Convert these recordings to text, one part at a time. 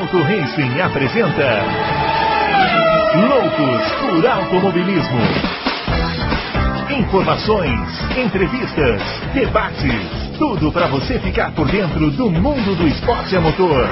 Adalto Racing apresenta Loucos por Automobilismo. Informações, entrevistas, debates, tudo para você ficar por dentro do mundo do esporte a motor.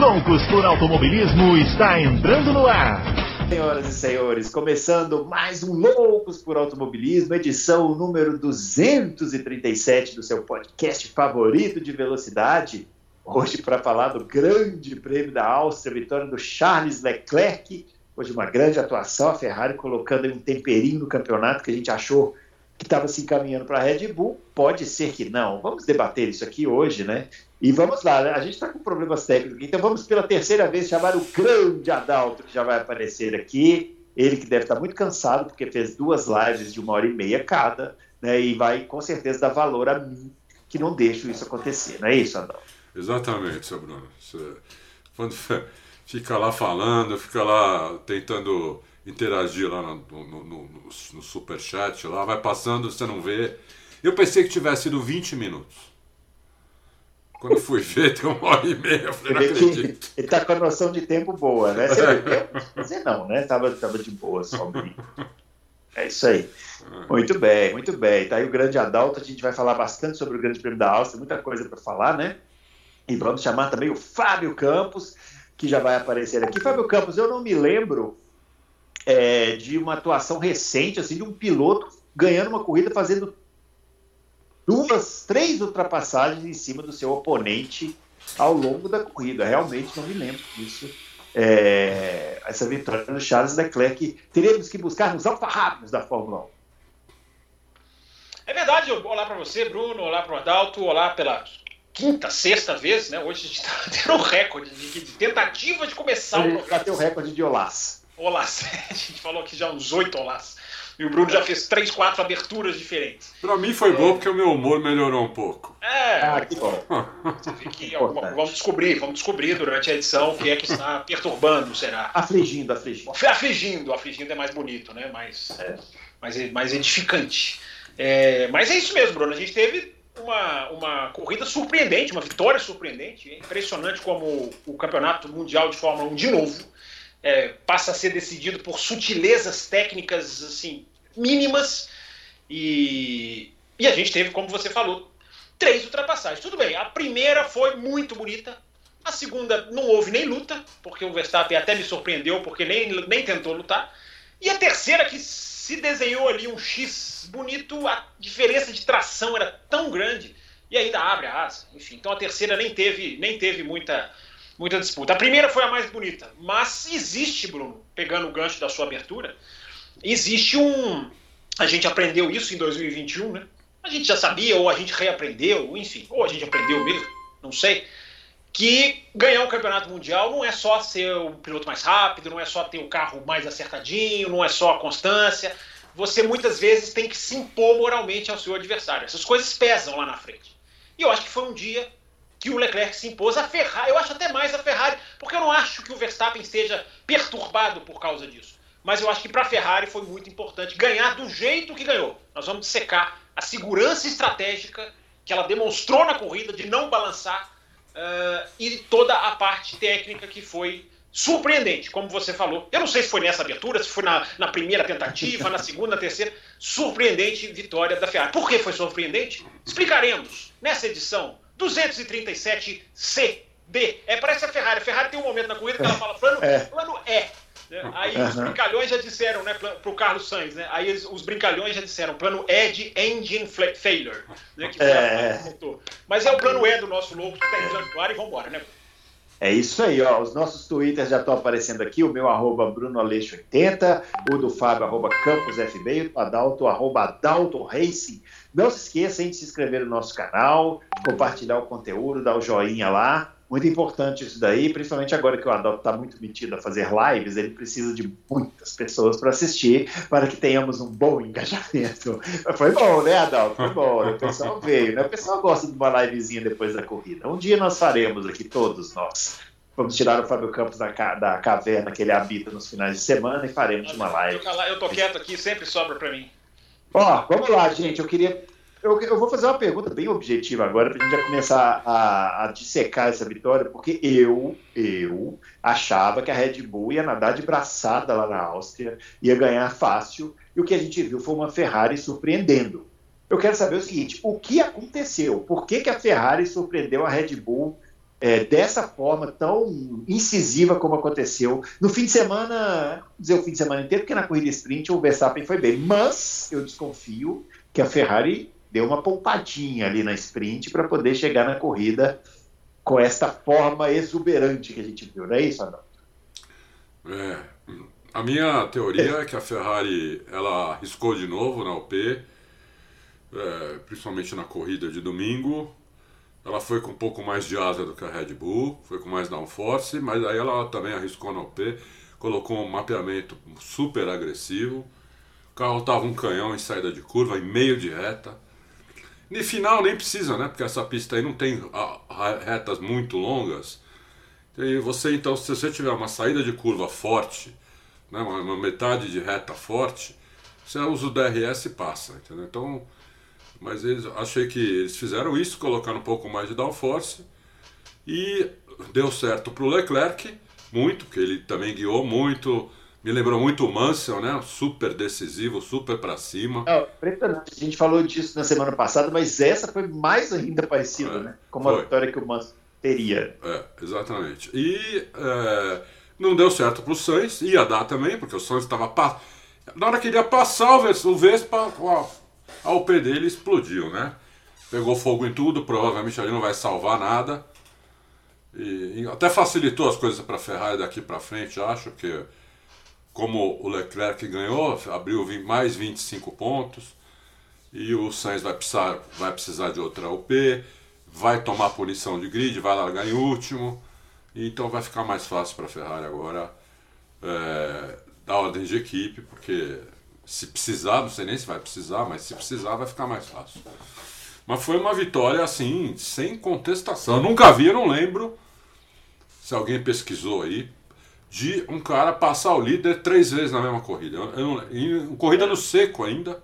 Loucos por Automobilismo está entrando no ar. Senhoras e senhores, começando mais um Loucos por Automobilismo, edição número 237 do seu podcast favorito de velocidade. Hoje, para falar do Grande Prêmio da Áustria, vitória do Charles Leclerc. Hoje, uma grande atuação, a Ferrari colocando um temperinho no campeonato que a gente achou que estava se encaminhando para a Red Bull. Pode ser que não. Vamos debater isso aqui hoje, né? E vamos lá, né? a gente está com problemas técnicos, então vamos pela terceira vez chamar o grande Adalto, que já vai aparecer aqui. Ele que deve estar muito cansado, porque fez duas lives de uma hora e meia cada, né? E vai com certeza dar valor a mim, que não deixo isso acontecer. Não é isso, Adalto? Exatamente, seu Bruno. Você, quando fica lá falando, fica lá tentando interagir lá no, no, no, no superchat, lá vai passando, você não vê. Eu pensei que tivesse sido 20 minutos. Quando fui ver, tem uma hora e meia. Eu falei, não acredito. Ele tá com a noção de tempo boa, né? Você bebeu? Você não, né? Tava, tava de boa, só É isso aí. Muito bem, muito bem. Tá aí o grande Adalto. A gente vai falar bastante sobre o Grande Prêmio da Áustria, muita coisa para falar, né? E vamos chamar também o Fábio Campos, que já vai aparecer aqui. Fábio Campos, eu não me lembro é, de uma atuação recente, assim, de um piloto ganhando uma corrida fazendo duas, três ultrapassagens em cima do seu oponente ao longo da corrida. Realmente não me lembro disso. É, essa vitória do Charles Leclerc, teremos que buscar nos alfarrábios da Fórmula 1. É verdade, olá para você, Bruno, olá para o Adalto, olá pela quinta, sexta vez, né? Hoje a gente está tendo um recorde de, de, tentativa de começar o programa. Bateu o recorde de olás. Olás, a gente falou aqui já uns oito olás. E o Bruno já fez três, quatro aberturas diferentes. Pra mim foi é... bom porque o meu humor melhorou um pouco. É, ah, que bom. Você vê que vamos descobrir, vamos descobrir durante a edição o que é que está perturbando, será? Afligindo, afligindo. Afligindo, afligindo é mais bonito, né? Mais, é. mais, mais edificante. É, mas é isso mesmo, Bruno. A gente teve uma, uma corrida surpreendente, uma vitória surpreendente. É impressionante como o Campeonato Mundial de Fórmula 1, de novo, é, passa a ser decidido por sutilezas técnicas assim mínimas e, e a gente teve, como você falou, três ultrapassagens. Tudo bem, a primeira foi muito bonita, a segunda não houve nem luta, porque o Verstappen até me surpreendeu, porque nem, nem tentou lutar, e a terceira que se desenhou ali um X bonito, a diferença de tração era tão grande e ainda abre a asa. Enfim, então a terceira nem teve, nem teve muita muita disputa. A primeira foi a mais bonita, mas existe, Bruno, pegando o gancho da sua abertura, existe um. A gente aprendeu isso em 2021, né? A gente já sabia, ou a gente reaprendeu, enfim, ou a gente aprendeu mesmo, não sei. Que ganhar um campeonato mundial não é só ser o piloto mais rápido, não é só ter o carro mais acertadinho, não é só a constância. Você muitas vezes tem que se impor moralmente ao seu adversário. Essas coisas pesam lá na frente. E eu acho que foi um dia que o Leclerc se impôs. A Ferrari, eu acho até mais a Ferrari, porque eu não acho que o Verstappen esteja perturbado por causa disso. Mas eu acho que para a Ferrari foi muito importante ganhar do jeito que ganhou. Nós vamos secar a segurança estratégica que ela demonstrou na corrida de não balançar uh, e toda a parte técnica que foi surpreendente, como você falou. Eu não sei se foi nessa abertura, se foi na, na primeira tentativa, na segunda, na terceira. Surpreendente vitória da Ferrari. Por que foi surpreendente? Explicaremos nessa edição 237C. D. É, parece a Ferrari. A Ferrari tem um momento na corrida que ela fala plano é. Plano é. Aí os brincalhões já disseram, né, para o Carlos Sainz, né? Aí os brincalhões já disseram, plano E de engine failure, né? Que é. Mas é o plano E do nosso louco que está entrando no ar e vamos embora, né? É isso aí, ó. Os nossos twitters já estão aparecendo aqui. O meu arroba BrunoAleixo80, o do Fábio, arroba CampusFB, o do Adalto, arroba Adalto Racing. Não se esqueça de se inscrever no nosso canal, compartilhar o conteúdo, dar o joinha lá. Muito importante isso daí, principalmente agora que o Adalto está muito metido a fazer lives, ele precisa de muitas pessoas para assistir, para que tenhamos um bom engajamento. Foi bom, né, Adalto? Foi bom, né? o pessoal veio, né? O pessoal gosta de uma livezinha depois da corrida. Um dia nós faremos aqui, todos nós. Vamos tirar o Fábio Campos da, da caverna que ele habita nos finais de semana e faremos uma live. Eu tô quieto aqui, sempre sobra para mim. Ó, vamos lá, gente. Eu queria eu, eu, vou fazer uma pergunta bem objetiva agora, para a gente já começar a, a dissecar essa vitória, porque eu, eu achava que a Red Bull ia nadar de braçada lá na Áustria, ia ganhar fácil, e o que a gente viu foi uma Ferrari surpreendendo. Eu quero saber o seguinte: o que aconteceu? Por que, que a Ferrari surpreendeu a Red Bull é, dessa forma tão incisiva como aconteceu no fim de semana? Dizer o fim de semana inteiro, porque na corrida sprint o Verstappen foi bem, mas eu desconfio que a Ferrari deu uma poupadinha ali na sprint para poder chegar na corrida com esta forma exuberante que a gente viu, não é isso, Adão? É, a minha teoria é que a Ferrari ela arriscou de novo na UP, é, principalmente na corrida de domingo. Ela foi com um pouco mais de asa do que a Red Bull, foi com mais downforce, mas aí ela também arriscou na UP, colocou um mapeamento super agressivo. O carro estava um canhão em saída de curva, em meio de reta. No final nem precisa, né? Porque essa pista aí não tem retas muito longas. E você então, se você tiver uma saída de curva forte, né, uma metade de reta forte, você usa o DRS e passa, entendeu? Então, mas eles achei que eles fizeram isso, colocaram um pouco mais de downforce e deu certo para o Leclerc, muito, que ele também guiou muito, me lembrou muito o Mansell, né? Super decisivo, super para cima. É, a gente falou disso na semana passada, mas essa foi mais ainda parecida, é, né? Como foi. a vitória que o Mansell teria. É, exatamente. E é, não deu certo para o Sainz, ia dar também, porque o Sainz estava. Pa... Na hora que ele ia passar o Vespa, a UP dele explodiu, né? Pegou fogo em tudo, provavelmente ali não vai salvar nada. E, e até facilitou as coisas para a Ferrari daqui para frente, acho que como o Leclerc ganhou, abriu mais 25 pontos e o Sainz vai precisar, vai precisar de outra UP, vai tomar punição de grid, vai largar em último, então vai ficar mais fácil para a Ferrari agora é, dar ordem de equipe, porque se precisar, não sei nem se vai precisar, mas se precisar vai ficar mais fácil. Mas foi uma vitória assim, sem contestação. Eu nunca vi, eu não lembro se alguém pesquisou aí, de um cara passar o líder três vezes na mesma corrida. Eu não, em corrida no seco ainda.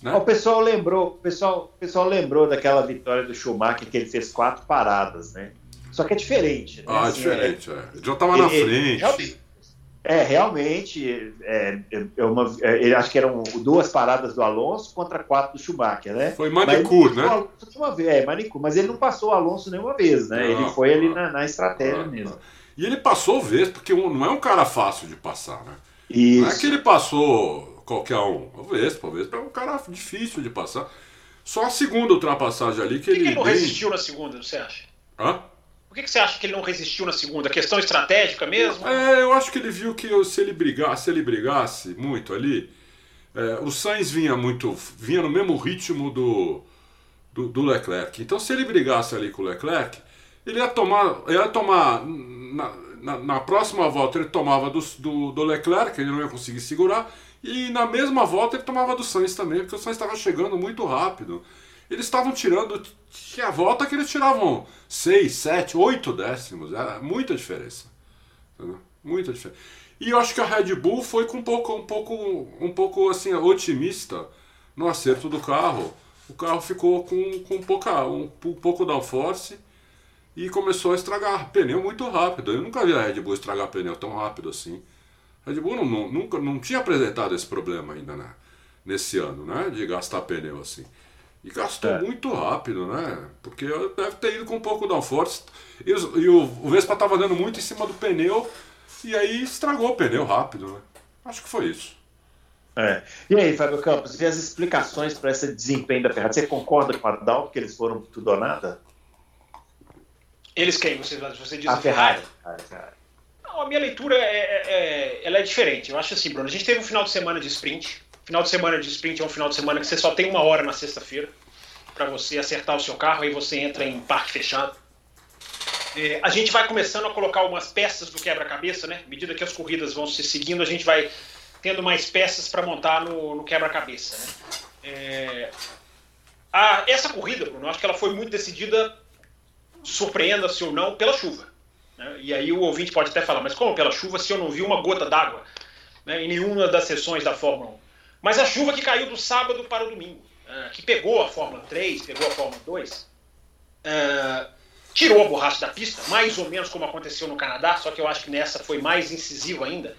Né? O pessoal lembrou, o pessoal, o pessoal lembrou daquela vitória do Schumacher que ele fez quatro paradas, né? Só que é diferente. Né? Ah, assim, diferente, é. é. Ele já estava na frente. É, realmente, é, é, é uma, é, ele acho que eram duas paradas do Alonso contra quatro do Schumacher, né? Foi manicure, né? Uma vez, é, manicure, mas ele não passou o Alonso nenhuma vez, né? ele foi ali na, na estratégia mesmo. E ele passou vez, porque não é um cara fácil de passar, né? Isso. Não é que ele passou qualquer um. O Vespa, o Vespa é um cara difícil de passar. Só a segunda ultrapassagem ali que, que ele. Que ele não bem... resistiu na segunda, você acha? Hã? Por que, que você acha que ele não resistiu na segunda? Questão estratégica mesmo? É, eu acho que ele viu que se ele brigasse, se ele brigasse muito ali, é, o Sainz vinha muito, vinha no mesmo ritmo do, do, do, Leclerc. Então, se ele brigasse ali com o Leclerc, ele ia tomar, ia tomar na, na, na próxima volta ele tomava do, do, do, Leclerc, ele não ia conseguir segurar, e na mesma volta ele tomava do Sainz também, porque o Sainz estava chegando muito rápido eles estavam tirando. Tinha volta que eles tiravam 6, 7, 8 décimos. Era muita diferença. Muita diferença. E eu acho que a Red Bull foi com um pouco, um pouco, um pouco assim, otimista no acerto do carro. O carro ficou com, com pouca, um, um pouco downforce e começou a estragar pneu muito rápido. Eu nunca vi a Red Bull estragar pneu tão rápido assim. A Red Bull não, não, nunca, não tinha apresentado esse problema ainda né, nesse ano, né? De gastar pneu assim. E gastou é. muito rápido, né? Porque deve ter ido com um pouco downforce. E, e o, o Vespa estava dando muito em cima do pneu e aí estragou o pneu rápido, né? Acho que foi isso. É. E aí, Fábio Campos, e as explicações para esse desempenho da Ferrari? Você concorda com a Down que eles foram tudo ou nada? Eles quem? Você, você diz a, a Ferrari. Ferrari. Não, a minha leitura é, é, é, ela é diferente. Eu acho assim, Bruno, a gente teve um final de semana de sprint Final de semana de sprint é um final de semana que você só tem uma hora na sexta-feira para você acertar o seu carro, aí você entra em parque fechado. É, a gente vai começando a colocar umas peças do quebra-cabeça, né? À medida que as corridas vão se seguindo, a gente vai tendo mais peças para montar no, no quebra-cabeça. Né? É, a, essa corrida, Bruno, acho que ela foi muito decidida, surpreenda-se ou não, pela chuva. Né? E aí o ouvinte pode até falar, mas como pela chuva se eu não vi uma gota d'água né, em nenhuma das sessões da Fórmula 1? Mas a chuva que caiu do sábado para o domingo. uh, que pegou a Fórmula 3, pegou a Fórmula 2, uh, tirou a borracha da pista, mais ou menos como aconteceu no Canadá, só que eu acho que nessa foi mais incisivo ainda.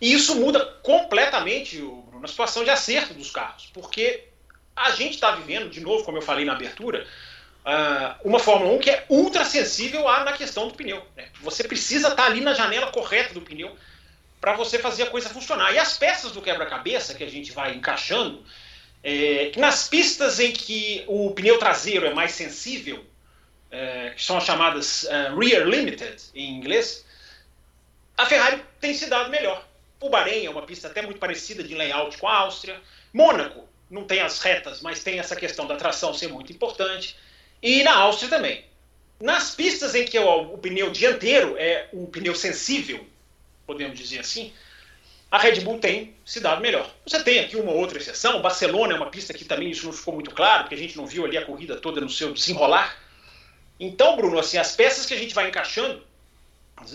E isso muda completamente, Bruno, a situação de acerto dos carros, porque a gente está vivendo, de novo, como eu falei na abertura, uh, uma Fórmula 1 que é ultra sensível à, na questão do pneu. Né? Você precisa estar tá ali na janela correta do pneu para você fazer a coisa funcionar. E as peças do quebra-cabeça que a gente vai encaixando, é, nas pistas em que o pneu traseiro é mais sensível, é, que são as chamadas uh, rear limited em inglês, a Ferrari tem se dado melhor. O Bahrein é uma pista até muito parecida de layout com a Áustria. Mônaco não tem as retas, mas tem essa questão da tração ser muito importante. E na Áustria também. Nas pistas em que o, o pneu dianteiro é um pneu sensível, podemos dizer assim, a Red Bull tem se dado melhor. Você tem aqui uma outra exceção, Barcelona é uma pista que também isso não ficou muito claro, porque a gente não viu ali a corrida toda no seu desenrolar. Então, Bruno, assim, as peças que a gente vai encaixando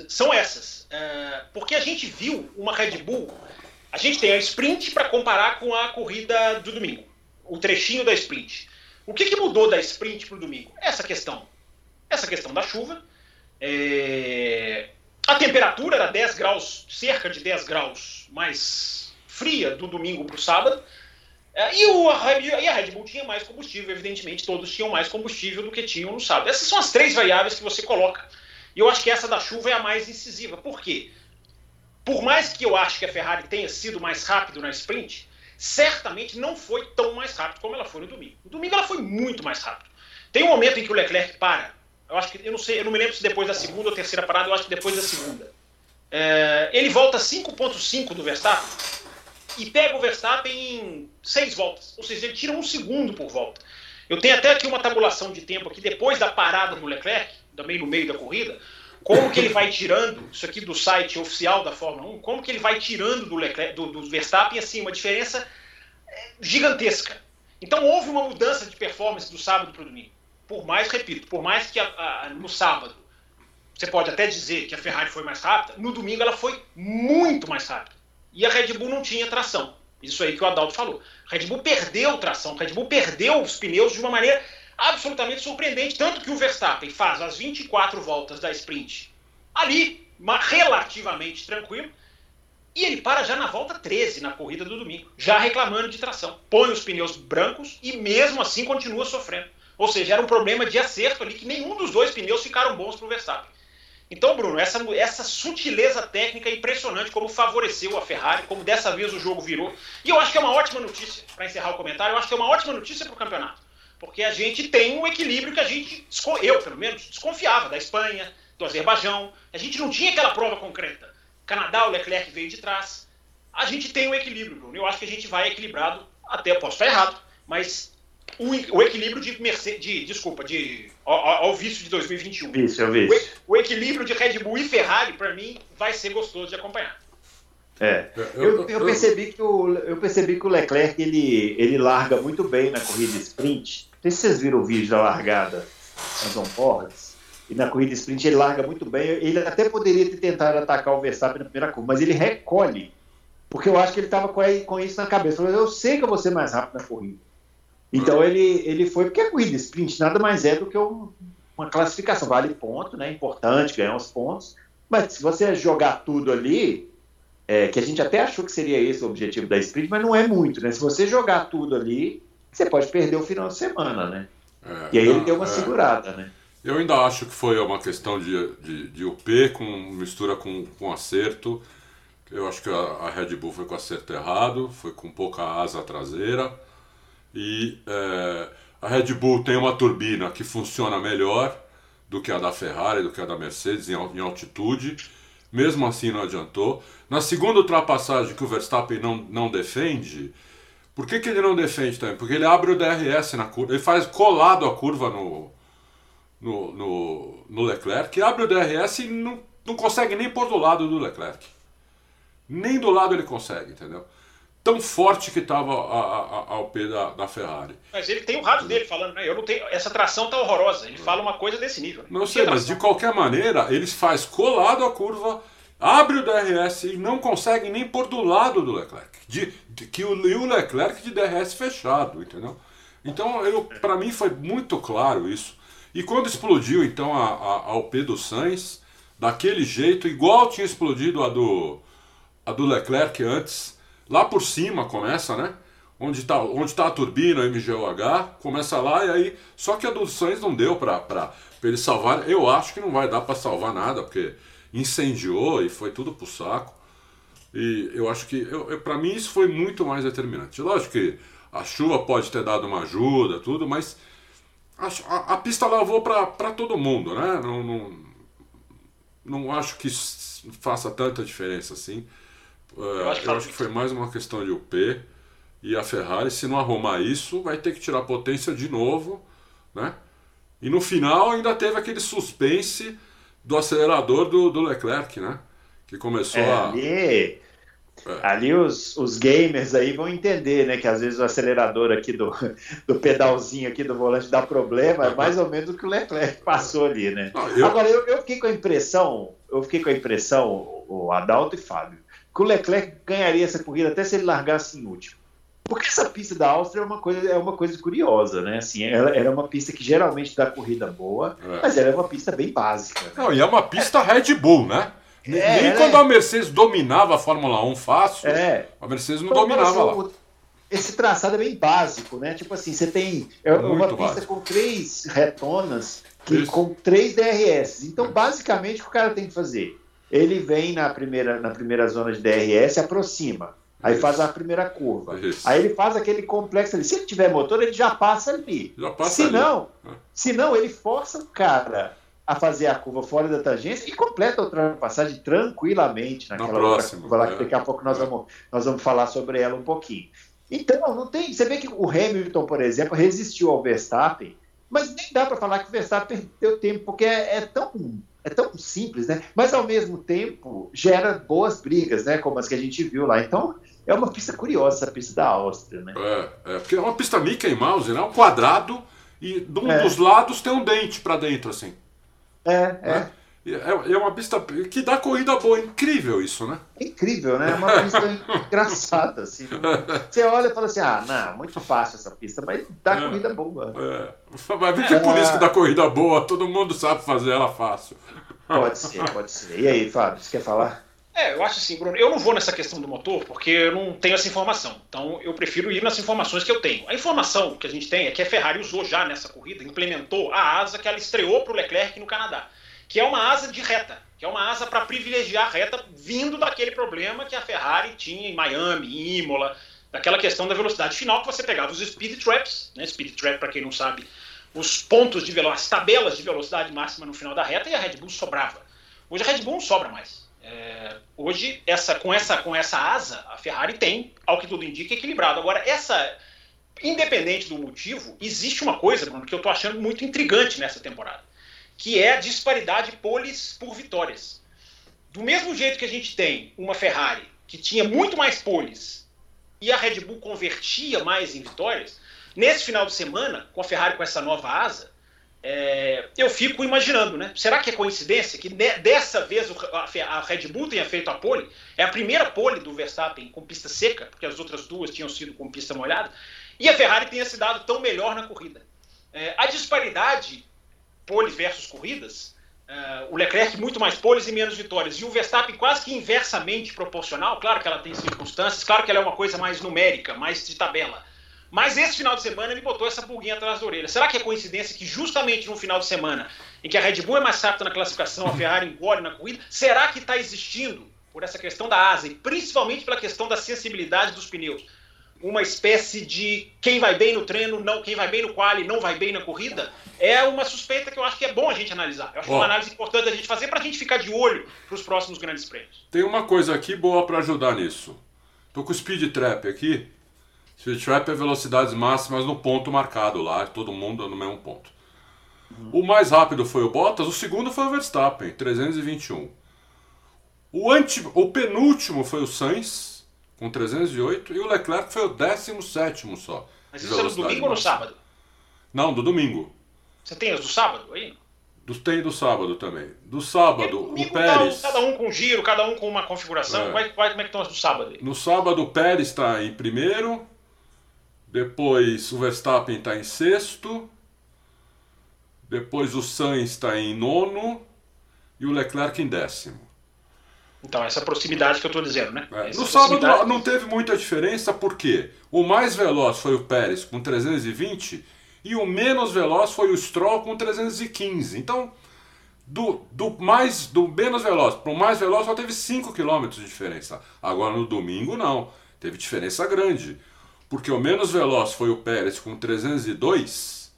são essas. É, porque a gente viu uma Red Bull, a gente tem a sprint para comparar com a corrida do domingo, o trechinho da sprint. O que, que mudou da sprint para o domingo? Essa questão. Essa questão da chuva. É... A temperatura era 10 graus, cerca de 10 graus mais fria do domingo para o sábado. É, e, o, e a Red Bull tinha mais combustível, evidentemente, todos tinham mais combustível do que tinham no sábado. Essas são as três variáveis que você coloca. E eu acho que essa da chuva é a mais incisiva. Por quê? Por mais que eu acho que a Ferrari tenha sido mais rápido na sprint, certamente não foi tão mais rápido como ela foi no domingo. No domingo ela foi muito mais rápido. Tem um momento em que o Leclerc para. Eu acho que eu não sei, eu não me lembro se depois da segunda ou terceira parada, eu acho que depois da segunda. É, ele volta 5.5 do Verstappen e pega o Verstappen em seis voltas. Ou seja, ele tira um segundo por volta. Eu tenho até aqui uma tabulação de tempo aqui depois da parada do Leclerc, também no meio da corrida, como que ele vai tirando, isso aqui do site oficial da Fórmula 1, como que ele vai tirando do, Leclerc, do, do Verstappen, assim, uma diferença é, gigantesca. Então houve uma mudança de performance do sábado para o domingo. Por mais, repito, por mais que a, a, no sábado você pode até dizer que a Ferrari foi mais rápida, no domingo ela foi muito mais rápida. E a Red Bull não tinha tração. Isso aí que o Adalto falou. A Red Bull perdeu tração, a Red Bull perdeu os pneus de uma maneira absolutamente surpreendente. Tanto que o Verstappen faz as 24 voltas da sprint ali, relativamente tranquilo, e ele para já na volta 13, na corrida do domingo, já reclamando de tração. Põe os pneus brancos e mesmo assim continua sofrendo. Ou seja, era um problema de acerto ali, que nenhum dos dois pneus ficaram bons para o Verstappen. Então, Bruno, essa, essa sutileza técnica é impressionante como favoreceu a Ferrari, como dessa vez o jogo virou. E eu acho que é uma ótima notícia, para encerrar o comentário, eu acho que é uma ótima notícia para o campeonato. Porque a gente tem um equilíbrio que a gente, eu pelo menos, desconfiava da Espanha, do Azerbaijão. A gente não tinha aquela prova concreta. Canadá, o Leclerc veio de trás. A gente tem um equilíbrio, Bruno. Eu acho que a gente vai equilibrado, até posso estar errado, mas o, o equilíbrio de Mercedes, de, desculpa, de ao, ao vício de 2021. Isso, eu vi. O, o equilíbrio de Red Bull e Ferrari, para mim, vai ser gostoso de acompanhar. É. Eu, eu, percebi que o, eu percebi que o Leclerc ele, ele larga muito bem na corrida sprint. Não sei se vocês viram o vídeo da largada nas on-boards. E na corrida sprint ele larga muito bem. Ele até poderia ter tentado atacar o Verstappen na primeira curva, mas ele recolhe. Porque eu acho que ele estava com, com isso na cabeça. Eu sei que eu vou ser mais rápido na corrida. Então ele, ele foi, porque a corrida sprint nada mais é do que um, uma classificação. Vale ponto, né? Importante ganhar os pontos. Mas se você jogar tudo ali, é, que a gente até achou que seria esse o objetivo da sprint, mas não é muito, né? Se você jogar tudo ali, você pode perder o final de semana, né? É, e aí ele deu uma é, segurada, né? Eu ainda acho que foi uma questão de, de, de UP com mistura com, com acerto. Eu acho que a, a, Red Bull foi com acerto errado, foi com pouca asa traseira. E é, a Red Bull tem uma turbina que funciona melhor do que a da Ferrari, do que a da Mercedes em, em altitude mesmo assim não adiantou. Na segunda ultrapassagem que o Verstappen não, não defende, por que, que ele não defende também? Porque ele abre o DRS na curva, ele faz colado a curva no, no, no, no Leclerc, abre o DRS e não, não consegue nem pôr do lado do Leclerc. Nem do lado ele consegue, entendeu? Tão forte que estava ao pé da, da, Ferrari. Mas ele tem o rádio dele falando, né? Eu não tenho. Essa tração tá horrorosa. Ele fala uma coisa desse nível. Não sei, mas de qualquer maneira, eles faz colado a curva, abre o DRS e não conseguem nem pôr do lado do Leclerc. De, de que o, e o Leclerc de DRS fechado, entendeu? Então, para mim foi muito claro isso. E quando explodiu então a, a, a OP do Sainz, daquele jeito, igual tinha explodido a do, a do Leclerc antes, lá por cima começa, né? Onde está onde tá a turbina, a MGUH, começa lá e aí. Só que a do Sainz não deu para ele salvar. Eu acho que não vai dar para salvar nada, porque incendiou e foi tudo pro saco. E eu acho que, para mim, isso foi muito mais determinante. Lógico que a chuva pode ter dado uma ajuda, tudo, mas a, a, a pista lavou para todo mundo, né? Não, não, não acho que faça tanta diferença assim. Eu acho, que, eu acho que foi mais uma questão de UP. E a Ferrari, se não arrumar isso, vai ter que tirar potência de novo, né? E no final ainda teve aquele suspense do acelerador do, do Leclerc, né? Que começou é, a. Ali, é. Ali os, os gamers aí vão entender, né? Que às vezes o acelerador aqui do, do pedalzinho aqui do volante dá problema, é mais ou menos o que o Leclerc passou ali, né? Não, eu... Agora, eu, eu fiquei com a impressão, eu fiquei com a impressão, o Adalto e Fábio, que o Leclerc ganharia essa corrida até se ele largasse em último. Porque essa pista da Áustria é uma coisa, é uma coisa curiosa, né? Assim, ela, ela é uma pista que geralmente dá corrida boa, é. mas ela é uma pista bem básica. Né? Não, e é uma pista Red Bull, né? É, Nem quando é... a Mercedes dominava a Fórmula 1 fácil, é. a Mercedes não dominava lá. Esse traçado é bem básico, né? Tipo assim, você tem é uma pista básico. com três retonas, que, com três DRS. Então, basicamente, o que o cara tem que fazer? Ele vem na primeira, na primeira zona de DRS, aproxima. Aí Isso. faz a primeira curva. Isso. Aí ele faz aquele complexo ali. Se ele tiver motor, ele já passa ali. Já passa se ali. não, é. se não, ele força o cara a fazer a curva fora da tangência e completa a ultrapassagem tranquilamente naquela Na próxima, curva lá, que daqui a pouco nós vamos, nós vamos falar sobre ela um pouquinho. Então, não tem. Você vê que o Hamilton, por exemplo, resistiu ao Verstappen, mas nem dá para falar que o Verstappen perdeu tempo, porque é, é, tão, é tão simples, né? Mas ao mesmo tempo gera boas brigas, né? Como as que a gente viu lá. Então, é uma pista curiosa essa pista da Áustria, né? É, é porque é uma pista Mickey Mouse, né? Um quadrado e de um é. dos lados tem um dente para dentro, assim. É, é. É, é uma pista que dá corrida boa, incrível isso, né? Incrível, né? É uma pista engraçada, assim. Você olha e fala assim, ah, não, muito fácil essa pista, mas dá é, corrida boa. É. Mas vê que é por isso que dá corrida boa, todo mundo sabe fazer ela fácil. Pode ser, pode ser. E aí, Fábio, você quer falar? É, eu acho assim, Bruno, eu não vou nessa questão do motor porque eu não tenho essa informação. Então eu prefiro ir nas informações que eu tenho. A informação que a gente tem é que a Ferrari usou já nessa corrida, implementou a asa que ela estreou para o Leclerc no Canadá, que é uma asa de reta, que é uma asa para privilegiar a reta vindo daquele problema que a Ferrari tinha em Miami, em Imola, daquela questão da velocidade final que você pegava os speed traps, né? Speed trap, para quem não sabe, os pontos de velocidade, as tabelas de velocidade máxima no final da reta e a Red Bull sobrava. Hoje a Red Bull não sobra mais. É, hoje, essa, com, essa, com essa asa, a Ferrari tem, ao que tudo indica, equilibrado. Agora, essa, independente do motivo, existe uma coisa, Bruno, que eu estou achando muito intrigante nessa temporada, que é a disparidade poles por vitórias. Do mesmo jeito que a gente tem uma Ferrari que tinha muito mais poles e a Red Bull convertia mais em vitórias, nesse final de semana, com a Ferrari com essa nova asa, é, eu fico imaginando, né? Será que é coincidência que dessa vez a Red Bull tenha feito a pole? É a primeira pole do Verstappen com pista seca, porque as outras duas tinham sido com pista molhada, e a Ferrari tenha se dado tão melhor na corrida. É, a disparidade pole versus corridas, é, o Leclerc muito mais poles e menos vitórias, e o Verstappen quase que inversamente proporcional. Claro que ela tem circunstâncias, claro que ela é uma coisa mais numérica, mais de tabela. Mas esse final de semana ele botou essa pulguinha atrás da orelha. Será que é coincidência que justamente no final de semana, em que a Red Bull é mais rápida na classificação, a Ferrari engole na corrida, será que está existindo, por essa questão da asa e principalmente pela questão da sensibilidade dos pneus, uma espécie de quem vai bem no treino, não, quem vai bem no quali, não vai bem na corrida? É uma suspeita que eu acho que é bom a gente analisar. Eu acho oh. uma análise importante a gente fazer para a gente ficar de olho para os próximos grandes prêmios. Tem uma coisa aqui boa para ajudar nisso. Tô com o Speed Trap aqui. Speed Trap é velocidades máximas no ponto marcado lá, todo mundo no mesmo ponto. O mais rápido foi o Bottas, o segundo foi o Verstappen, 321. O, anti, o penúltimo foi o Sainz, com 308, e o Leclerc foi o 17 só. Mas isso é no domingo ou no sábado? Não, do domingo. Você tem os do sábado aí? Do, tem do sábado também. Do sábado, o Pérez. Cada um com giro, cada um com uma configuração. É. Vai, vai, como é que estão as do sábado aí? No sábado, o Pérez está em primeiro, Depois o Verstappen está em sexto. Depois o Sainz está em nono. E o Leclerc em décimo. Então, essa proximidade que eu estou dizendo, né? É. No sábado não teve muita diferença, porque o mais veloz foi o Pérez com 320 e o menos veloz foi o Stroll com 315. Então, do, do mais do menos veloz para o mais veloz só teve 5 km de diferença. Agora no domingo não, teve diferença grande, porque o menos veloz foi o Pérez com 302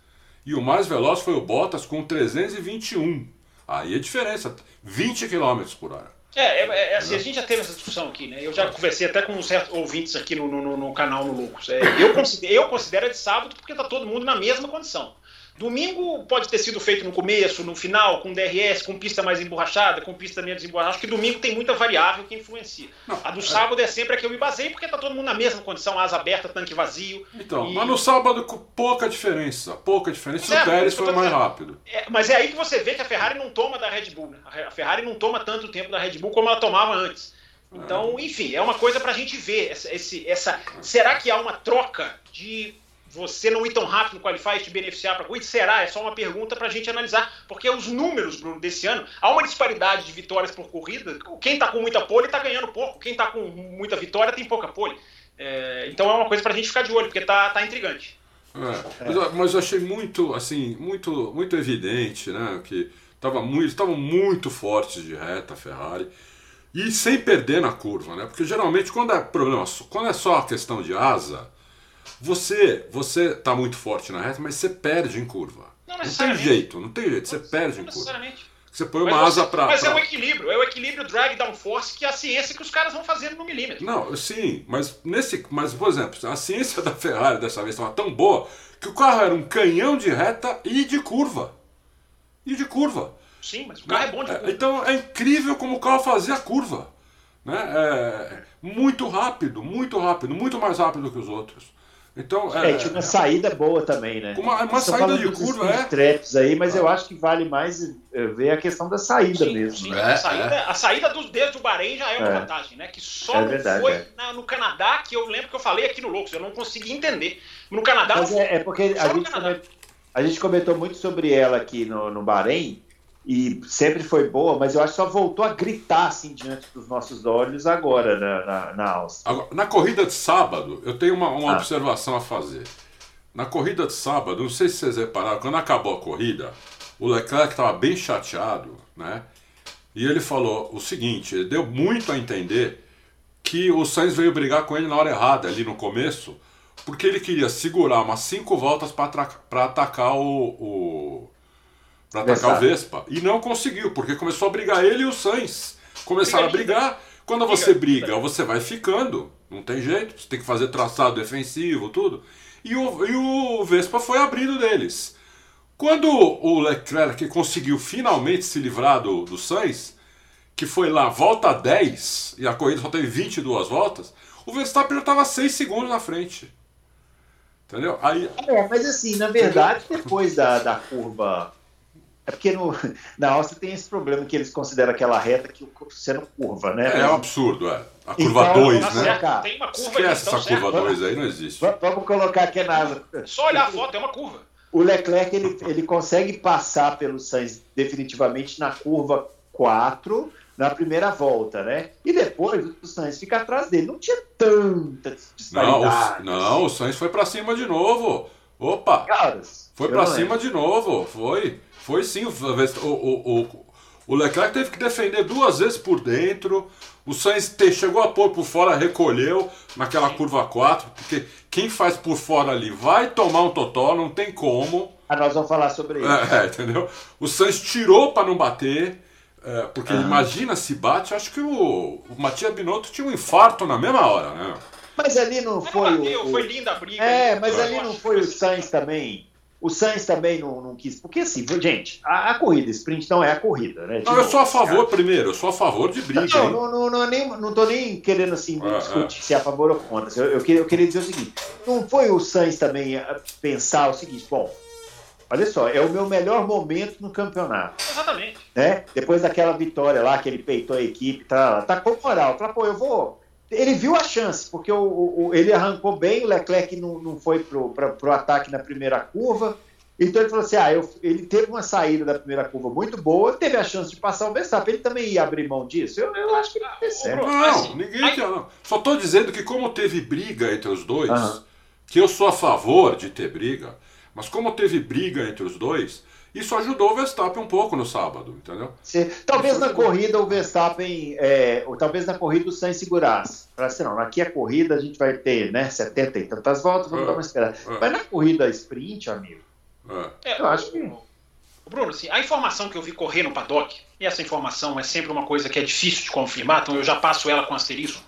e o mais veloz foi o Bottas com 321. Aí a diferença, 20 km por hora. É, é, é assim, a gente já teve essa discussão aqui, né? Eu já conversei até com certos ouvintes aqui no, no, no canal no Loucos. É, eu, considero, eu considero de sábado porque tá todo mundo na mesma condição. Domingo pode ter sido feito no começo, no final, com DRS, com pista mais emborrachada, com pista menos emborrachada. Acho que domingo tem muita variável que influencia. Não, a do sábado é sempre a que eu me baseio, porque tá todo mundo na mesma condição, asa aberta, tanque vazio. Então, E- mas no sábado com pouca diferença, pouca diferença. É, o Pérez foi mais dizendo. rápido. É, mas é aí que você vê que a Ferrari não toma da Red Bull, né? A Ferrari não toma tanto tempo da Red Bull como ela tomava antes. Então, enfim, é uma coisa pra gente ver. Essa, esse, essa, será que há uma troca de você não ir tão rápido no Qualify te beneficiar para corrida? Será? É só uma pergunta pra gente analisar. Porque os números, Bruno, desse ano, há uma disparidade de vitórias por corrida. Quem tá com muita pole tá ganhando pouco. Quem tá com muita vitória tem pouca pole. É, então é uma coisa pra gente ficar de olho, porque tá, tá intrigante. É, Mas, mas eu achei muito, assim, muito, muito evidente, né? Que tava muito, estavam muito fortes de reta a Ferrari e sem perder na curva, né? Porque geralmente quando é problema, quando é só a questão de asa, você, você tá muito forte na reta, mas você perde em curva. Não Não tem jeito, não tem jeito, você perde em Não curva. necessariamente. Você põe uma Mas, asa pra. mas é pra- o equilíbrio, é o equilíbrio drag downforce que é a ciência que os caras vão fazendo no milímetro. Não, sim, mas nesse. Mas, por exemplo, a ciência da Ferrari dessa vez estava tão boa que o carro era um canhão de reta e de curva. E de curva. Sim, mas o carro é bom de É, curva. Então é incrível como o carro fazia a curva. Né? É, muito rápido, muito rápido, muito mais rápido que os outros. Então, É, é, tinha uma saída boa também, né? Uma- uma saída de dos curva, é. traps aí, mas eu acho que vale mais eh, ver a questão da saída Sim, mesmo. sim, né? A saída, a saída do, desde o Bahrein já é uma É. vantagem, né? Que só É não verdade, foi é. na- no Canadá, que eu lembro que eu falei aqui no Loucos, eu não consegui entender. No Canadá Mas não foi. é, é porque a gente, Canadá. coment- a gente comentou muito sobre ela aqui no, no Bahrein e sempre foi boa, mas eu acho que só voltou a gritar assim diante dos nossos olhos agora na, na, na Áustria. Agora, na corrida de sábado, eu tenho uma, uma Ah. observação a fazer. Na corrida de sábado, não sei se vocês repararam, quando acabou a corrida, o Leclerc estava bem chateado, né? E ele falou o seguinte: ele deu muito a entender que o Sainz veio brigar com ele na hora errada, ali no começo, porque ele queria segurar umas cinco voltas para atacar o. o para atacar o Vespa. E não conseguiu, porque começou a brigar ele e o Sainz. Começaram a Briga, brigar. Quando você briga, briga. você vai ficando. Não tem jeito. Você tem que fazer traçado defensivo, tudo. E o, e o Vespa foi abrindo deles. Quando o Leclerc conseguiu finalmente se livrar do, do Sainz, que foi lá volta 10, e a corrida só teve 22 voltas, o Verstappen já estava 6 segundos na frente. Entendeu? Aí, É, mas assim, na verdade, depois da, da curva. É porque no, na Áustria tem esse problema que eles consideram aquela reta que sendo curva, né? é um absurdo, é. A curva Então, 2, Tá né? Cá. tem uma curva Esquece então essa curva certo. 2 aí, não existe. Va- Vamos colocar aqui na. Só olhar a foto, é uma curva. O Leclerc ele, ele consegue passar pelo Sainz definitivamente na curva 4 na primeira volta, né? E depois o Sainz fica atrás dele. Não tinha tanta Não, disparidade. o, não, o Sainz foi pra cima de novo. Opa! Caras, Foi não cima de novo, foi. Foi sim. O, o, o, o Leclerc teve que defender duas vezes por dentro. O Sainz te- chegou a pôr por fora, recolheu naquela curva 4, porque quem faz por fora ali vai tomar um totó, não tem como. Ah, nós vamos falar sobre isso. É, é, entendeu? O Sainz tirou para não bater, é, porque Aham. imagina se bate. Acho que o, o Matias Binotto tinha um infarto na mesma hora, né? Mas ali não Mas foi não bateu, o, o- foi linda a briga. É, mas Eu ali não foi o. Sainz também. O Sainz também não, não quis. Porque assim, gente, a, a corrida sprint não é a corrida, né? De Não, eu novo, sou a cara. favor, primeiro, eu sou a favor de briga, Não, não, não, não, é nem, não tô nem querendo assim Ah, discutir se é a favor ou contra. Eu, eu, queria, eu queria dizer o seguinte: não foi o Sainz também a pensar o seguinte, bom, olha só, é o meu melhor momento no campeonato, Exatamente. né? Depois daquela vitória lá que ele peitou a equipe, tá, tá com moral. Fala, pô, eu vou. Ele viu a chance, porque o, o, ele arrancou bem, o Leclerc não, não foi para o ataque na primeira curva. Então ele falou assim: ah, eu, ele teve uma saída da primeira curva muito boa, teve a chance de passar o Verstappen, ele também ia abrir mão disso? Eu, eu acho que ele ia certo. Não, ninguém quer, não. Só estou dizendo que, como teve briga entre os dois, uhum. que eu sou a favor de ter briga, mas como teve briga entre os dois, isso ajudou o Verstappen um pouco no sábado, entendeu? Sim. Talvez Isso na ajudou. corrida o Verstappen, é, ou talvez na corrida o Sainz segurasse. Para assim, não, aqui a corrida a gente vai ter né, 70 e tantas voltas, vamos é, dar uma esperada. É. Mas na corrida sprint, amigo, é. eu acho que. Bruno, assim, a informação que eu vi correr no paddock, e essa informação é sempre uma coisa que é difícil de confirmar, então eu já passo ela com asterisco,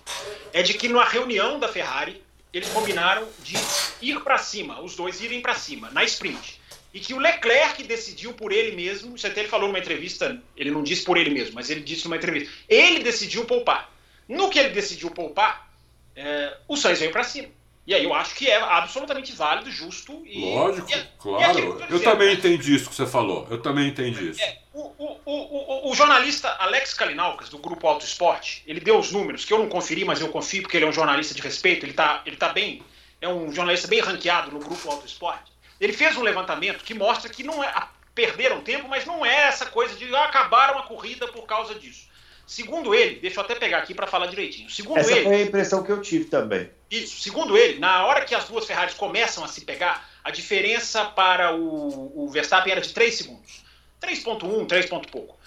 é de que na reunião da Ferrari, eles combinaram de ir para cima, os dois irem para cima, na sprint e que o Leclerc decidiu por ele mesmo, isso até ele falou numa entrevista, ele não disse por ele mesmo, mas ele disse numa entrevista, ele decidiu poupar. No que ele decidiu poupar, é, o Sainz veio para cima. E aí eu acho que é absolutamente válido, justo e. Lógico, e, claro. E eu, eu também né? entendi isso que você falou. Eu também entendi isso. É, o, o, o, o, jornalista Alex Kalinaukas, do Grupo Auto Esporte, ele deu os números, que eu não conferi, mas eu confio porque ele é um jornalista de respeito, ele está ele tá bem. É um jornalista bem ranqueado no Grupo Auto Esporte. Ele fez um levantamento que mostra que não é perderam tempo, mas não é essa coisa de ah, acabaram a corrida por causa disso. Segundo ele, deixa eu até pegar aqui para falar direitinho. Segundo essa ele, foi a impressão que eu tive também. Isso. Segundo ele, na hora que as duas Ferraris começam a se pegar, a diferença para o, o Verstappen era de 3 segundos. 3.1, 3 ponto pouco.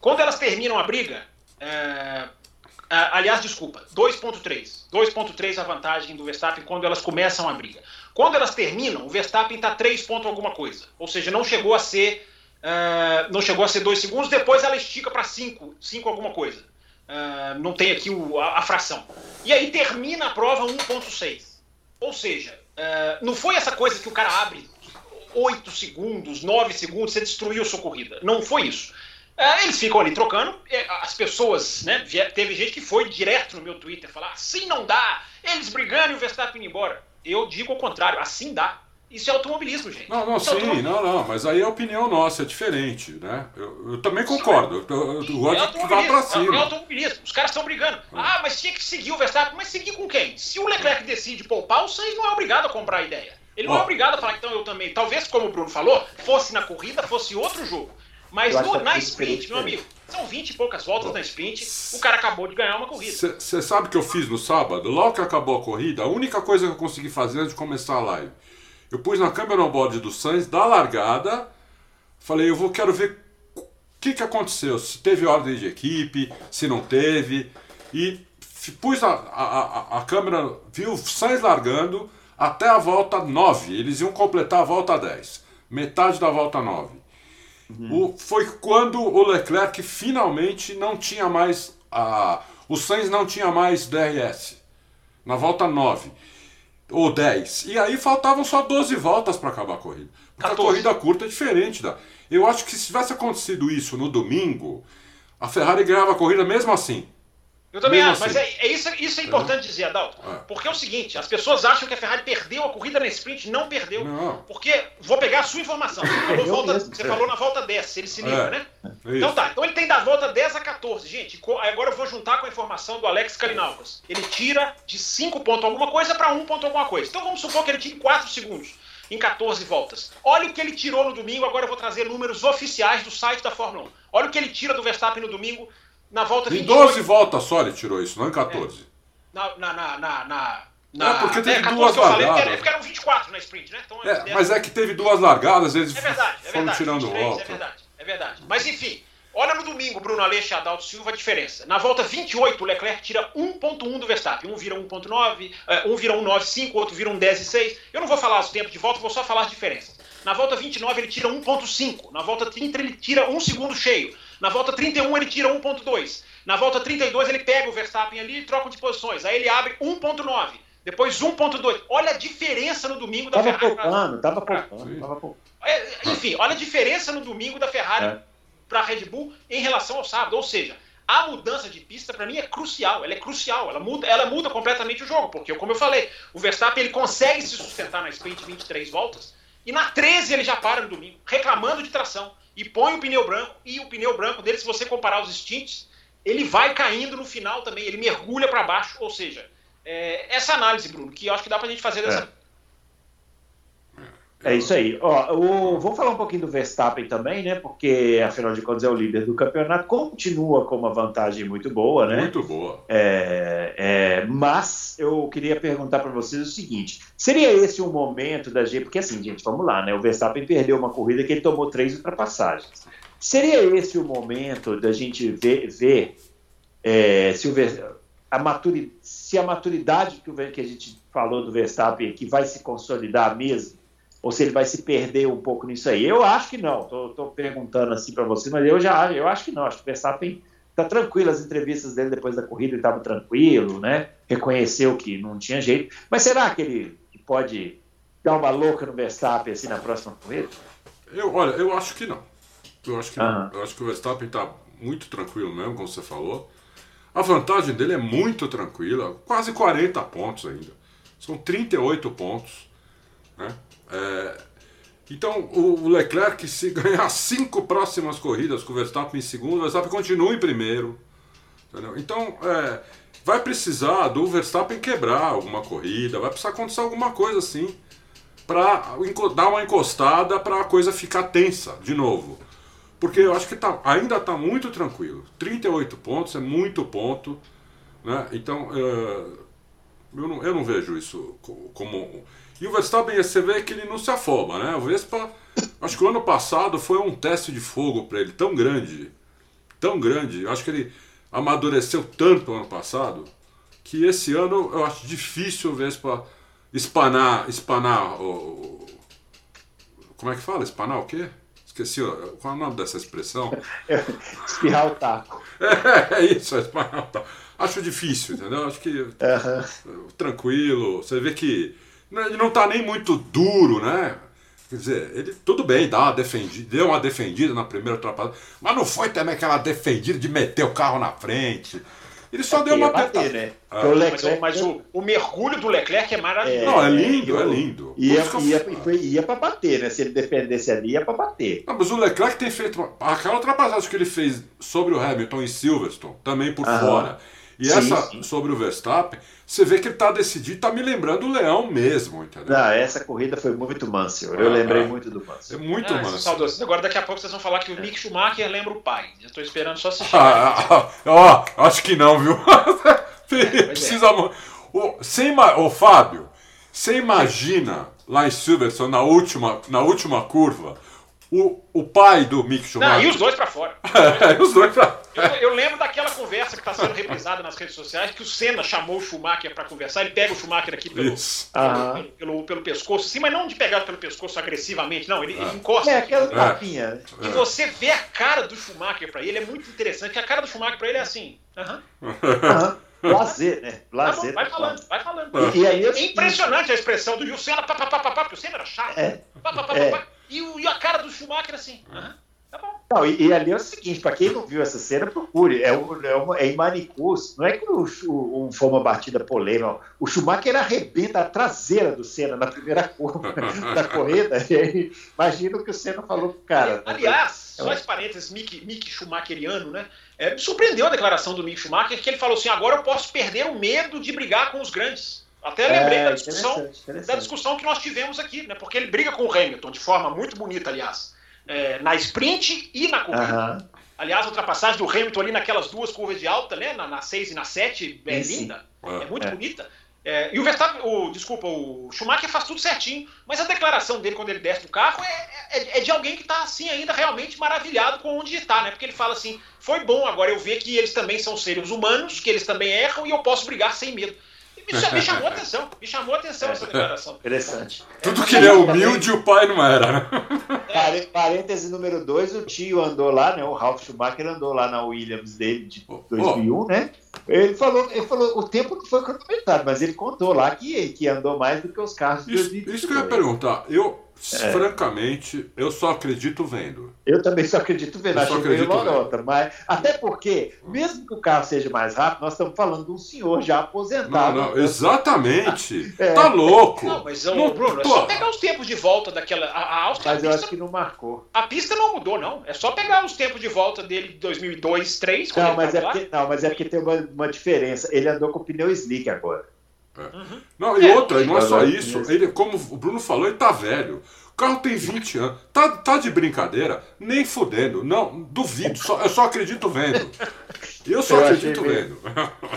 Quando elas terminam a briga, é, aliás, desculpa, 2.3. 2.3 a vantagem do Verstappen quando elas começam a briga. Quando elas terminam, o Verstappen está 3 pontos alguma coisa. Ou seja, não chegou a ser. Uh, não chegou a ser 2 segundos, depois ela estica para 5, 5 alguma coisa. Uh, não tem aqui o, a, a, fração. E aí termina a prova 1.6. Ou seja, uh, não foi essa coisa que o cara abre 8 segundos, 9 segundos, você destruiu sua corrida. Não foi isso. eles ficam ali trocando, as pessoas, né? Teve gente que foi direto no meu Twitter falar: assim não dá, eles brigando e o Verstappen indo embora. Eu digo o contrário, assim dá. Isso é automobilismo, gente. Não, não, Isso é sim, não, não, mas aí a opinião nossa é diferente, né? Eu, eu também concordo. Eu, eu, eu gosto é que vá pra cima. É automobilismo. Os caras estão brigando. Ah. ah, mas tinha que seguir o Verstappen. Mas seguir com quem? Se o Leclerc decide poupar, o Sainz não é obrigado a comprar a ideia. Ele não é obrigado a falar, então eu também. Talvez, como o Bruno falou, fosse na corrida, fosse outro jogo. Mas no, na sprint, meu amigo, são 20 e poucas voltas na sprint, o cara acabou de ganhar uma corrida. Você sabe o que eu fiz no sábado? Logo que acabou a corrida, a única coisa que eu consegui fazer antes de começar a live, eu pus na câmera on board do Sainz, da largada, falei, eu vou, quero ver o que, que aconteceu, se teve ordem de equipe, se não teve, e pus a, a, a, câmera, viu o Sainz largando até a volta 9, eles iam completar a volta 10, metade da volta 9. Uhum. O, foi quando o Leclerc finalmente não tinha mais. A, o Sainz não tinha mais DRS. Na volta 9 ou 10. E aí faltavam só 12 voltas para acabar a corrida. Porque 14. a corrida curta é diferente da. Eu acho que se tivesse acontecido isso no domingo, a Ferrari ganhava a corrida mesmo assim. Eu também acho, assim. mas é, é, isso, isso é importante é. dizer, Adalto. É. Porque é o seguinte, as pessoas acham que a Ferrari perdeu a corrida na sprint, não perdeu. Não. Porque, vou pegar a sua informação. Você falou, volta, você falou na volta 10, ele se livra, é. né? É então tá, então ele tem da volta 10 a 14. Gente, agora eu vou juntar com a informação do Alex Kalinaukas. Ele tira de 5 pontos alguma coisa para 1 ponto alguma coisa. Então vamos supor que ele tire 4 segundos em 14 voltas. Olha o que ele tirou no domingo, agora eu vou trazer números oficiais do site da Fórmula 1. Olha o que ele tira do Verstappen no domingo na volta Em 12 voltas só ele tirou isso, não em 14. É. Na, na, na, na, na, é porque teve é, duas largadas. Falei, é eram 24 na sprint, né? Então, é, mas é que teve duas largadas, eles é verdade, é foram verdade, tirando 23, volta. É verdade, é verdade. Mas enfim, olha no domingo, Bruno Aleixo e Adalto Silva, a diferença. Na volta 28, o Leclerc tira 1.1 do Verstappen. Um vira 1.9, um vira 1.95, outro vira 1.10 Eu não vou falar os tempos de volta, vou só falar as diferenças. Na volta 29 ele tira 1.5, na volta 30 ele tira 1 segundo cheio, na volta 31 ele tira 1.2. Na volta 32 ele pega o Verstappen ali e troca de posições. Aí ele abre 1.9, depois 1.2. Olha a diferença no domingo da tava Ferrari. Poupando, tava poupando, tava poupando. É, enfim, olha a diferença no domingo da Ferrari é. para a Red Bull em relação ao sábado. Ou seja, a mudança de pista para mim é crucial, ela é crucial, ela muda, ela muda completamente o jogo, porque como eu falei, o Verstappen ele consegue se sustentar na sprint 23 voltas e na 13 ele já para no domingo, reclamando de tração e põe o pneu branco e o pneu branco dele, se você comparar os stints, ele vai caindo no final também, ele mergulha para baixo. Ou seja, é, essa análise, Bruno, que eu acho que dá para a gente fazer dessa. É. isso aí. Ó, o, vamos falar um pouquinho do Verstappen também, né? Porque, afinal de contas, é o líder do campeonato. Continua com uma vantagem muito boa, né? Muito boa. É, é, mas eu queria perguntar para vocês o seguinte: seria esse um momento da gente. Porque, assim, gente, vamos lá, né? O Verstappen perdeu uma corrida que ele tomou três ultrapassagens. Seria esse o momento da gente ver, ver é, se, o, a maturi, se a maturidade que, o, que a gente falou do Verstappen aqui vai se consolidar mesmo? Ou se ele vai se perder um pouco nisso aí? Eu acho que não. Estou perguntando assim para você, mas eu já eu acho que não. Acho que o Verstappen está tranquilo. As entrevistas dele depois da corrida ele estava tranquilo, né? Reconheceu que não tinha jeito. Mas será que ele pode dar uma louca no Verstappen assim na próxima corrida? Eu, olha, eu acho que não. Eu acho que uhum. Eu acho que o Verstappen está muito tranquilo mesmo, como você falou. A vantagem dele é muito tranquila, quase 40 pontos ainda. São 38 pontos. Né? É, então, o Leclerc, se ganhar cinco próximas corridas com o Verstappen em segundo, o Verstappen continua em primeiro. Entendeu? Então, é, vai precisar do Verstappen quebrar alguma corrida, vai precisar acontecer alguma coisa assim para dar uma encostada para a coisa ficar tensa de novo. Porque eu acho que tá, ainda está muito tranquilo. 38 pontos é muito ponto. Né? Então, uh, eu, não, eu não vejo isso como. E o Verstappen, você vê que ele não se afoba, né? O Vespa, acho que o ano passado foi um teste de fogo para ele tão grande, tão grande. Acho que ele amadureceu tanto ano passado que esse ano eu acho difícil o Vespa espanar, espanar o, como é que fala? Espanar o quê? Esqueci, qual é o nome dessa expressão? espirrar o taco. É, é isso, é espirrar o taco. Acho difícil, entendeu? Acho que uhum. tranquilo. Você vê que ele não está nem muito duro, né? Quer dizer, ele tudo bem, dá uma defendida, deu uma defendida na primeira ultrapassagem, mas não foi também aquela defendida de meter o carro na frente. Ele só deu uma bater, né? Ah. Leclerc, mas, o, o, mergulho do Leclerc é maravilhoso. É, não, é lindo, é lindo. Ia, ia, ia, ia para bater, né? Se ele defendesse ali, ia para bater. Não, mas o Leclerc tem feito. Aquela ultrapassagem que ele fez sobre o Hamilton em Silverstone, também por Aham. fora. E sim, essa sim. sobre o Verstappen, você vê que ele está decidido, está me lembrando o Leão mesmo, entendeu? Não, essa corrida foi muito manso. Eu ah, lembrei ah, muito do manso. É muito ah, manso. Saudoso. Agora daqui a pouco vocês vão falar que o Mick Schumacher lembra o pai. Eu estou esperando só assistir. Ah, ah, ó, acho que não, viu? É, Precisa. É. O, sem, o Fábio, você imagina lá em Silverstone, na última, na última curva, o, o pai do Mick Schumacher. Não, e os dois para fora. é, os dois pra... eu, eu lembro daquela conversa que está sendo reprisada nas redes sociais, que o Senna chamou o Schumacher para conversar, ele pega o Schumacher aqui pelo, pelo, pelo, pelo, pescoço, sim, mas não de pegar pelo pescoço agressivamente, não, ele, ele ah. encosta. É, aquela tapinha. É. E você vê a cara do Schumacher para ele, é muito interessante, que a cara do Schumacher para ele é assim. Aham. Uh -huh. Lazer, né? Lazer. Tá bom, vai falando, vai falando. E, aí, é impressionante a expressão do Senna, papapá, porque o Senna era chato. É. Pá, pá, pá, é. E, o, e a cara do Schumacher assim. Uhum. Tá bom. Não, e, e, ali é o seguinte, para quem não viu essa cena, procure. É, um, é, uma, é em Manicus, não é que o, o, foi uma batida polêmica. O Schumacher arrebenta a traseira do Senna na primeira curva da corrida. E aí, imagina o que o Senna falou pro cara. Aliás, só esse parênteses, Mick, Mick Schumacheriano, né? É, me surpreendeu a declaração do Mick Schumacher, que ele falou assim: agora eu posso perder o medo de brigar com os grandes. Até lembrei é, da, discussão, interessante, interessante. da discussão que nós tivemos aqui, né? Porque ele briga com o Hamilton de forma muito bonita, aliás, é, na sprint e na corrida. Uhum. Aliás, a ultrapassagem do Hamilton ali naquelas duas curvas de alta, né? Na, 6 e na 7, é linda. É, é muito é. bonita. É, e o Verstappen, o, desculpa, o Schumacher faz tudo certinho, mas a declaração dele quando ele desce do carro é, é, é de alguém que está assim ainda realmente maravilhado com onde está, né? Porque ele fala assim: foi bom agora eu ver que eles também são seres humanos, que eles também erram e eu posso brigar sem medo. Me, me chamou a atenção, me chamou a atenção essa declaração. Interessante. Tudo que ele é humilde, o pai não era, né? É. Parêntese número 2, o tio andou lá, né? O Ralph Schumacher andou lá na Williams dele de 2001, oh. né? Ele falou, ele falou, o tempo não foi cronometrado, mas ele contou lá que, que andou mais do que os carros de isso, 2022. Isso que eu ia perguntar. Eu, é. francamente, eu só acredito vendo. Eu também só acredito vendo, eu achei meio lorota. Mas, até porque, mesmo que o carro seja mais rápido, nós estamos falando de um senhor já aposentado. Não, não, exatamente. é. Tá louco. Não, mas, não, Bruno, tô... é só pegar os tempos de volta daquela. A, a Áustria. Mas eu pista, acho que não marcou. A pista não mudou, não. É só pegar os tempos de volta dele de 2002, 2003. Não, mas é, porque, não mas é porque tem uma, uma diferença. Ele andou com pneu slick agora. É. Uhum. Não, e é, outra, e não é só isso. Ele, como o Bruno falou, ele tá velho. O carro tem 20 anos. Tá, tá de brincadeira? Nem fudendo. Não, duvido. Só, eu só acredito vendo. Eu só eu acredito vendo.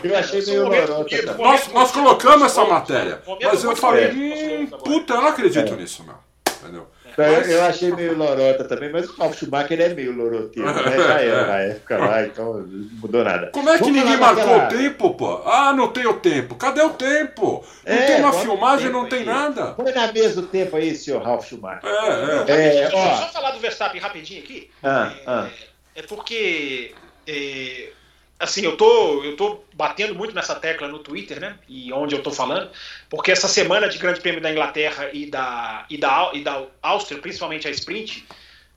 Eu achei meio lorota. Nós, nós colocamos essa matéria. Mas eu falei, hum, puta, eu não acredito é. nisso, meu. Entendeu? Mas... Eu achei meio lorota também, mas o Ralf Schumacher é meio loroteiro, né? Já era na época lá, então não mudou nada. Como é que Vamos ninguém marcou o tempo, pô? Ah, não tem o tempo. Cadê o tempo? Não é, tem uma filmagem, não tem nada. Põe na mesa o tempo aí, senhor Ralf Schumacher. É, é. é ó. Só falar do Verstappen rapidinho aqui. Ah, é, ah. é porque é, assim, eu tô, eu tô batendo muito nessa tecla no Twitter, né? E onde eu tô falando, porque essa semana de Grande Prêmio da Inglaterra e da, e da, e da Áustria, principalmente a sprint,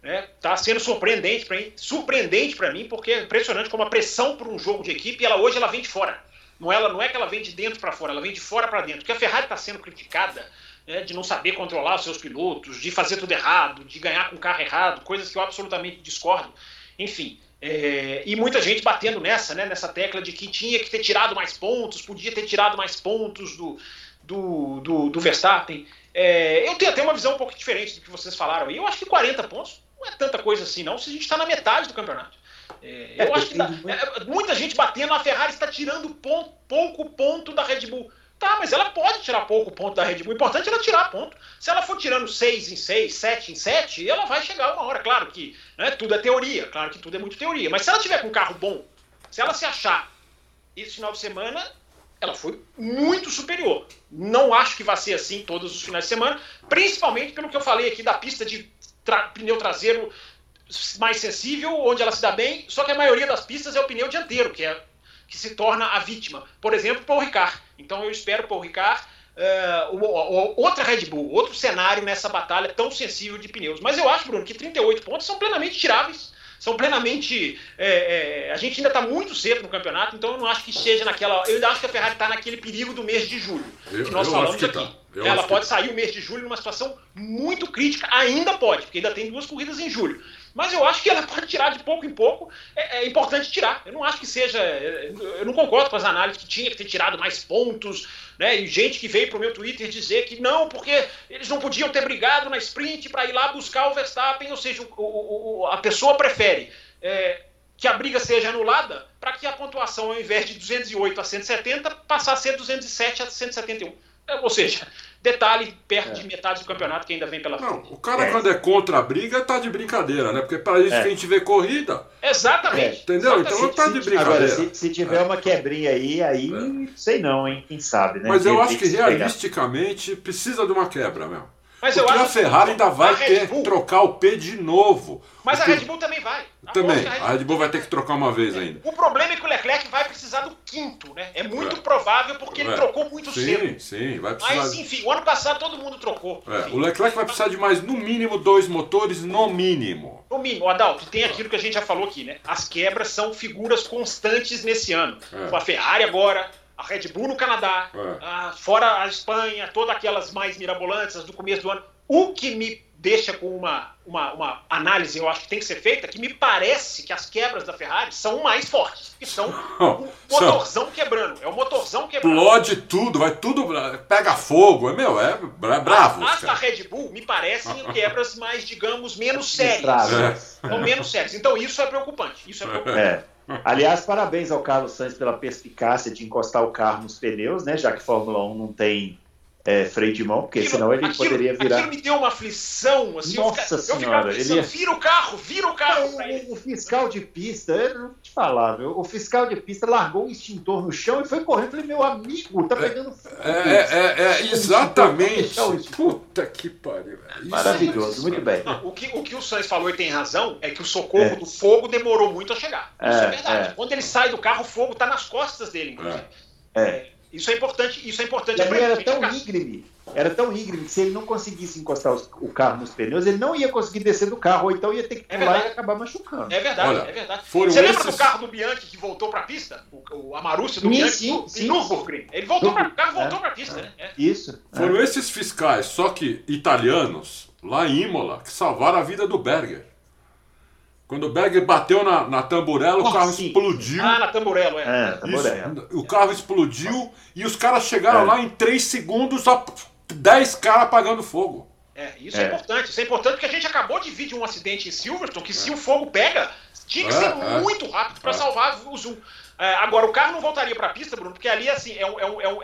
né? Tá sendo surpreendente para mim, surpreendente para mim, porque é impressionante como a pressão por um jogo de equipe, ela hoje ela vem de fora. Não, ela, não é que ela vem de dentro para fora, ela vem de fora para dentro. Porque a Ferrari está sendo criticada né, de não saber controlar os seus pilotos, de fazer tudo errado, de ganhar com o carro errado, coisas que eu absolutamente discordo. Enfim, é, e muita gente batendo nessa, né, nessa tecla de que tinha que ter tirado mais pontos, podia ter tirado mais pontos do, do, do, do Verstappen. É, eu tenho até uma visão um pouco diferente do que vocês falaram aí. Eu acho que 40 pontos não é tanta coisa assim, não, se a gente está na metade do campeonato. É, eu acho que dá, é, muita gente batendo, a Ferrari está tirando ponto, pouco ponto da Red Bull. Tá, mas ela pode tirar pouco ponto da Red Bull. O importante é ela tirar ponto. Se ela for tirando 6 em 6, 7 em 7, ela vai chegar uma hora. Claro que né, tudo é teoria, claro que tudo é muito teoria. Mas se ela tiver com um carro bom, se ela se achar esse final de semana, ela foi muito superior. Não acho que vai ser assim todos os finais de semana, principalmente pelo que eu falei aqui da pista de tra pneu traseiro mais sensível, onde ela se dá bem, só que a maioria das pistas é o pneu dianteiro, que é que se torna a vítima. Por exemplo, Paul Ricard. Então eu espero Paul Ricard uh, outra Red Bull, outro cenário nessa batalha tão sensível de pneus. Mas eu acho, Bruno, que 38 pontos são plenamente tiráveis. São plenamente. É, é, a gente ainda está muito cedo no campeonato, então eu não acho que esteja naquela. Eu ainda acho que a Ferrari está naquele perigo do mês de julho, eu, que nós falamos que aqui. Tá. Ela pode que... sair o mês de julho numa situação muito crítica, ainda pode, porque ainda tem duas corridas em julho. Mas eu acho que ela pode tirar de pouco em pouco. É, é, importante tirar. Eu não acho que seja. Eu não concordo com as análises que tinha que ter tirado mais pontos. Né? E gente que veio para o meu Twitter dizer que não, porque eles não podiam ter brigado na sprint para ir lá buscar o Verstappen. Ou seja, o, o, a pessoa prefere é, que a briga seja anulada para que a pontuação, ao invés de 208 a 170, passar a ser 207 a 171. É, ou seja, Detalhe, perto é. de metade do campeonato que ainda vem pela não, frente. O cara, é. quando é contra a briga, tá de brincadeira, né? Porque para isso é. que a gente vê corrida. Exatamente. É. Entendeu? Exatamente. Então tá de brincadeira. Agora, se, se tiver uma quebrinha aí, aí é. sei não, hein? Quem sabe, né? Mas eu acho que, que realisticamente precisa de uma quebra mesmo. Mas Porque eu acho a Ferrari ainda vai ter que trocar o P de novo. Mas Porque... a Red Bull também vai. Também. A Red Bull vai ter que trocar uma vez ainda. O problema é que o Leclerc vai precisar do quinto, né? É muito é. provável porque ele é. trocou muito sim, cedo. Sim, sim, vai precisar. Mas enfim, o ano passado todo mundo trocou. É. O Leclerc vai precisar de mais, no mínimo, dois motores, no mínimo. No mínimo, Adalto, tem aquilo que a gente já falou aqui, né? As quebras são figuras constantes nesse ano. É. A Ferrari agora, a Red Bull no Canadá, é. a, fora a Espanha, todas aquelas mais mirabolantes do começo do ano. O que me deixa com uma, uma, uma, análise, eu acho que tem que ser feita, que me parece que as quebras da Ferrari são mais fortes, que são o motorzão quebrando. É o motorzão quebrando. Explode tudo, vai tudo, pega fogo, é meu, é, é bravo. As, as da Red Bull me parecem quebras mais, digamos, menos sérias. É. Então, menos sérias. Então isso é preocupante. Isso é preocupante. É. Aliás, parabéns ao Carlos Sainz pela perspicácia de encostar o carro nos pneus, né? Já que Fórmula 1 não tem é, freio de mão, porque aquilo, senão ele aquilo, poderia virar. Aquilo me deu uma aflição. Assim, Nossa eu fica, senhora, eu pensando, ele vira o carro, vira o carro. O, o, fiscal de pista, eu não te falar, viu? o fiscal de pista largou o extintor no chão e foi correndo. Falei, meu amigo, tá pegando fogo. É, é, é, é exatamente. Puta que pariu. Maravilhoso, muito bem. Não, o, que, o que o Sainz falou e tem razão é que o socorro é. do fogo demorou muito a chegar. Isso é, é verdade. É. Quando ele sai do carro, o fogo tá nas costas dele, inclusive. É. Isso é importante, isso é importante. E era tão íngreme, era tão íngreme que se ele não conseguisse encostar os, o carro nos pneus, ele não ia conseguir descer do carro, ou então ia ter que é pular é e acabar machucando. É verdade, Olha, é verdade. Você lembra esses... do carro do Bianchi que voltou para a pista? O, o Amarúcio do sim, Bianchi sim, sim, Nürburgring. Ele voltou para o carro voltou é, para a pista, né? É. Isso. Foram esses fiscais, só que italianos, lá em Imola, que salvaram a vida do Berger. Quando o Berger bateu na, na tamburela, o carro sim. explodiu. Ah, na tamburela, é. é tamburela. o carro explodiu e os caras chegaram é. lá em 3 segundos, só 10 caras apagando fogo. É, isso é. é. importante. Isso é importante porque a gente acabou de vir de um acidente em Silverstone que se o fogo pega, tinha que é, ser é. muito rápido para salvar o Zoom. agora, o carro não voltaria para a pista, Bruno, porque ali, assim, é,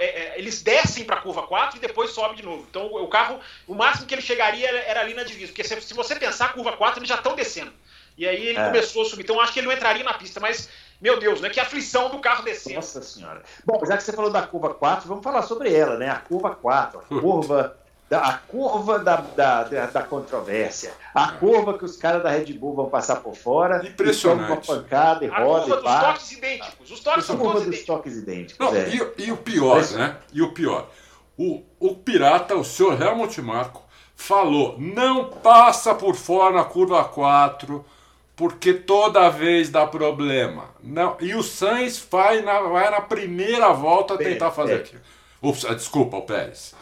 é, eles descem para a curva 4 e depois sobe de novo. Então, o carro, o máximo que ele chegaria era, era ali na divisa. Porque se, se você pensar, a curva 4, eles já estão descendo. E aí ele é. começou a subir. Então acho que ele não entraria na pista, mas, meu Deus, né? Que aflição do carro descendo. Nossa senhora. Bom, já que você falou da curva 4, vamos falar sobre ela, né? A curva 4, a curva. Da, a curva da, da, da, da controvérsia, a curva que os caras da Red Bull vão passar por fora, impressionante, uma pancada e a roda curva e dos toques idênticos, os toques são curva todos dos toques idênticos. Não, é. e, e, o pior, né? E o pior, o, o pirata, o senhor Helmut Marko, falou: não passa por fora na curva 4 porque toda vez dá problema. Não, e o Sainz vai na, vai na primeira volta tentar fazer é. aquilo. Ups, ah, desculpa, o Pérez.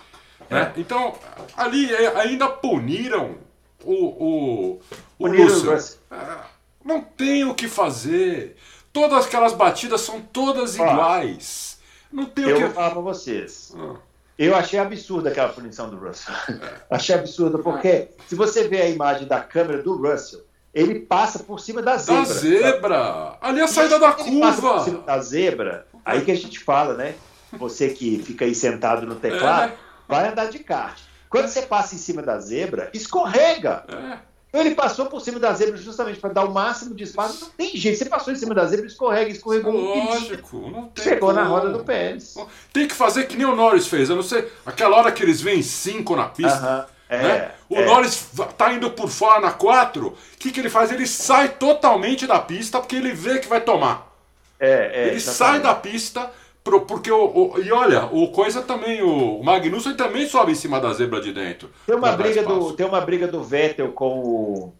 Né? É. Então, ali é, ainda puniram o, o, o Russell. É, não tem o que fazer. Todas aquelas batidas são todas iguais. Não tem eu o que... vou falar pra vocês. Ah. Eu achei absurda aquela punição do Russell. É. achei absurda, porque se você vê a imagem da câmera do Russell, ele passa por cima da zebra. Da zebra! Ali é a saída da curva! Passa por cima da zebra, aí que a gente fala, né? Você que fica aí sentado no teclado, é. vai andar de kart. Quando você passa em cima da zebra, escorrega. É. Então ele passou por cima da zebra justamente para dar o máximo de espaço. Não tem jeito. Você passou em cima da zebra, escorrega, escorregou. Lógico, um não tem Chegou como. na roda do Pérez. Tem que fazer que nem o Norris fez. Eu não sei, aquela hora que eles vêm cinco na pista. Uh -huh. É, né? O é. Norris tá indo por fora na 4, o que, que ele faz? Ele sai totalmente da pista porque ele vê que vai tomar. É, é, ele sai da pista porque o, o, e olha, o coisa também, o, o Magnussen também sobe em cima da zebra de dentro. Tem uma briga do, tem uma briga do Vettel com o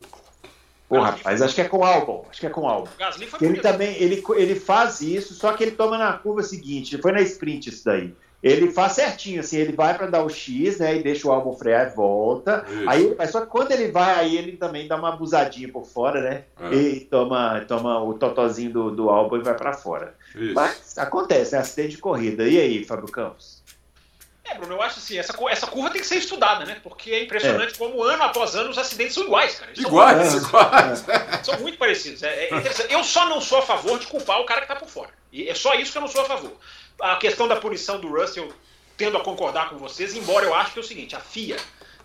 Pô, rapaz, acho que é com o Albon. Acho que é com o Albon. Ele também ele, ele faz isso, só que ele toma na curva seguinte. Foi na sprint isso daí ele faz certinho, assim, ele vai para dar o X, né, e deixa o álbum frear e volta. Isso. Aí vai, só que quando ele vai, aí ele também dá uma abusadinha por fora, né, é. e toma, toma o totozinho do, do álbum e vai para fora. Isso. Mas acontece, né, acidente de corrida. E aí, Fábio Campos? É, Bruno, eu acho assim, essa, essa curva tem que ser estudada, né? Porque é impressionante é. como ano após ano os acidentes são iguais, cara. Eles iguais, são, iguais. É. São muito parecidos. É, é eu só não sou a favor de culpar o cara que tá por fora. E é só isso que eu não sou a favor a questão da punição do Russell, tendo a concordar com vocês, embora eu acho que é o seguinte, a FIA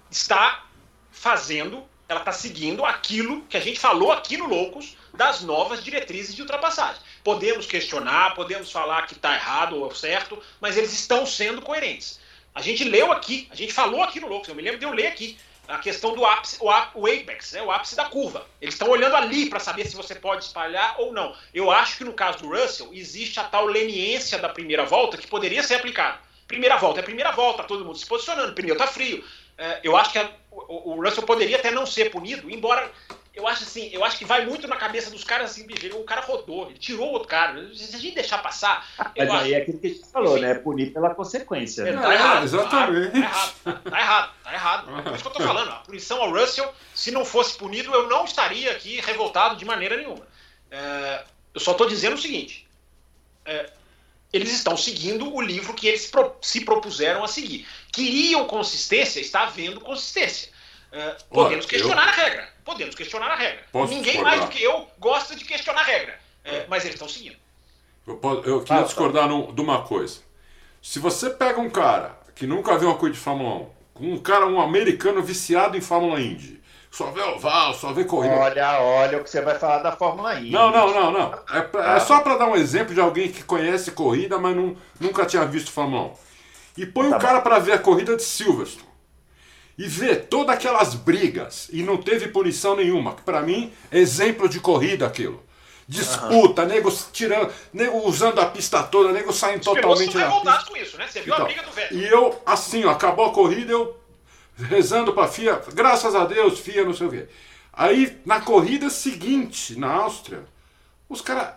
está fazendo, ela está seguindo aquilo que a gente falou aqui no Loucos das novas diretrizes de ultrapassagem. Podemos questionar, podemos falar que está errado ou certo, mas eles estão sendo coerentes. A gente leu aqui, a gente falou aqui no Loucos, eu me lembro de eu ler aqui a questão do ápice, o, apex, né, o ápice da curva. Eles estão olhando ali para saber se você pode espalhar ou não. Eu acho que no caso do Russell existe a tal leniência da primeira volta que poderia ser aplicada. Primeira volta é primeira volta, todo mundo se posicionando, o pneu está frio. É, eu acho que a, o, o Russell poderia até não ser punido, embora eu acho assim, eu acho que vai muito na cabeça dos caras assim, bicho, o cara rodou, ele tirou o outro cara. Se a gente deixar passar. Mas aí acho, é aquilo que a gente falou, enfim, né? Punir pela consequência. Né? Tá, errado, exatamente. Tá errado, tá errado, tá errado. É isso que eu tô falando. A punição ao Russell, se não fosse punido, eu não estaria aqui revoltado de maneira nenhuma. É, eu só tô dizendo o seguinte. É, eles estão seguindo o livro que eles pro, se propuseram a seguir. Queriam consistência, está havendo consistência. É, podemos questionar eu... a regra. Podemos questionar a regra. Posso Ninguém discordar. mais do que eu gosta de questionar a regra. É, mas eles estão seguindo. Eu, posso, eu queria ah, discordar no, de uma coisa. Se você pega um cara que nunca viu uma coisa de Fórmula 1, um cara, um americano viciado em Fórmula Indy, só vê oval, só vê corrida. Olha, olha o que você vai falar da Fórmula Indy. Não, não, não, não. É, é só para dar um exemplo de alguém que conhece corrida, mas não, nunca tinha visto Fórmula 1. E põe tá um cara para ver a corrida de Silverstone e ver todas aquelas brigas e não teve punição nenhuma, que para mim é exemplo de corrida aquilo. disputa, uhum. nego tirando, nego usando a pista toda, nego saindo Os totalmente da pista. com isso, né? Você viu então, a briga do velho. E eu, assim, ó, acabou a corrida, eu rezando pra FIA, graças a Deus, FIA, não sei o quê. Aí, na corrida seguinte, na Áustria, os caras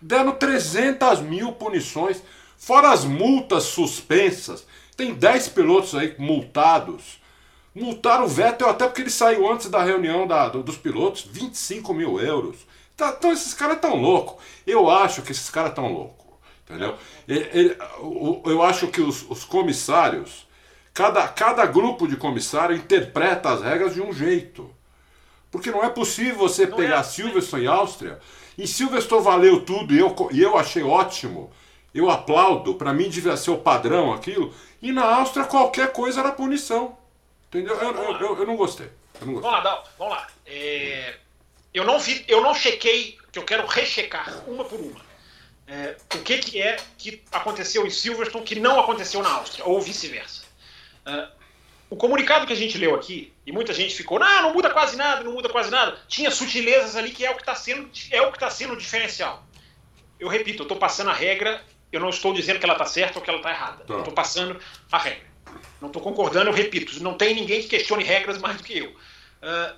deram 300 mil punições, fora as multas suspensas. Tem 10 pilotos aí multados. Multaram o Vettel até porque ele saiu antes da reunião da, do, dos pilotos, 25 mil euros. Tá, então esses caras tão loucos. Eu acho que esses caras tão loucos. Entendeu? Ele, ele, eu acho que os, os comissários, cada, cada grupo de comissário interpreta as regras de um jeito. Porque não é possível você não pegar é. Silverstone e Áustria. E Silverstone valeu tudo e eu, e eu achei ótimo. Eu aplaudo, para mim devia ser o padrão aquilo. E na Áustria qualquer coisa era punição. Entendeu? Eu, eu, eu, eu não gostei. Eu não gostei. Vamos lá, vamos lá. É, eu, não vi, eu não chequei, que eu quero rechecar uma por uma. É, o que, que é que aconteceu em Silverstone que não aconteceu na Áustria, ou vice-versa. É, o comunicado que a gente leu aqui, e muita gente ficou, não, não muda quase nada, não muda quase nada, tinha sutilezas ali que é o que está sendo, é o que está sendo diferencial. Eu repito, eu estou passando a regra, eu não estou dizendo que ela está certa ou que ela está errada. Tá. Eu estou passando a regra. Não estou concordando, eu repito, não tem ninguém que questione regras mais do que eu. Uh,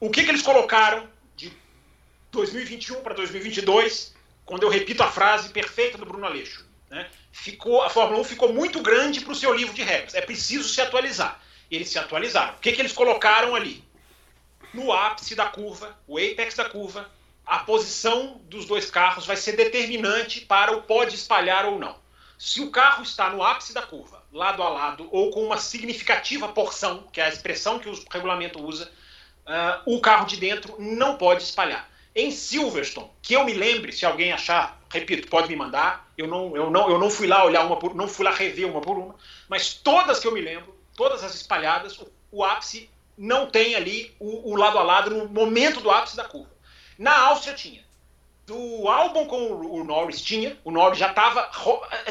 o que, que eles colocaram de 2021 para 2022, quando eu repito a frase perfeita do Bruno Aleixo? Né? ficou, a Fórmula 1 ficou muito grande para o seu livro de regras. É preciso se atualizar. Eles se atualizaram. O que, que eles colocaram ali? No ápice da curva, o apex da curva, a posição dos dois carros vai ser determinante para o pode espalhar ou não. Se o carro está no ápice da curva, lado a lado, ou com uma significativa porção, que é a expressão que o regulamento usa, uh, o carro de dentro não pode espalhar. Em Silverstone, que eu me lembre, se alguém achar, repito, pode me mandar. Eu não, eu não, eu não fui lá olhar uma por, não fui lá rever uma por uma, mas todas que eu me lembro, todas as espalhadas, o, o ápice não tem ali o, o, lado a lado no momento do ápice da curva. Na Áustria tinha. Do álbum com o, Norris tinha, o Norris já estava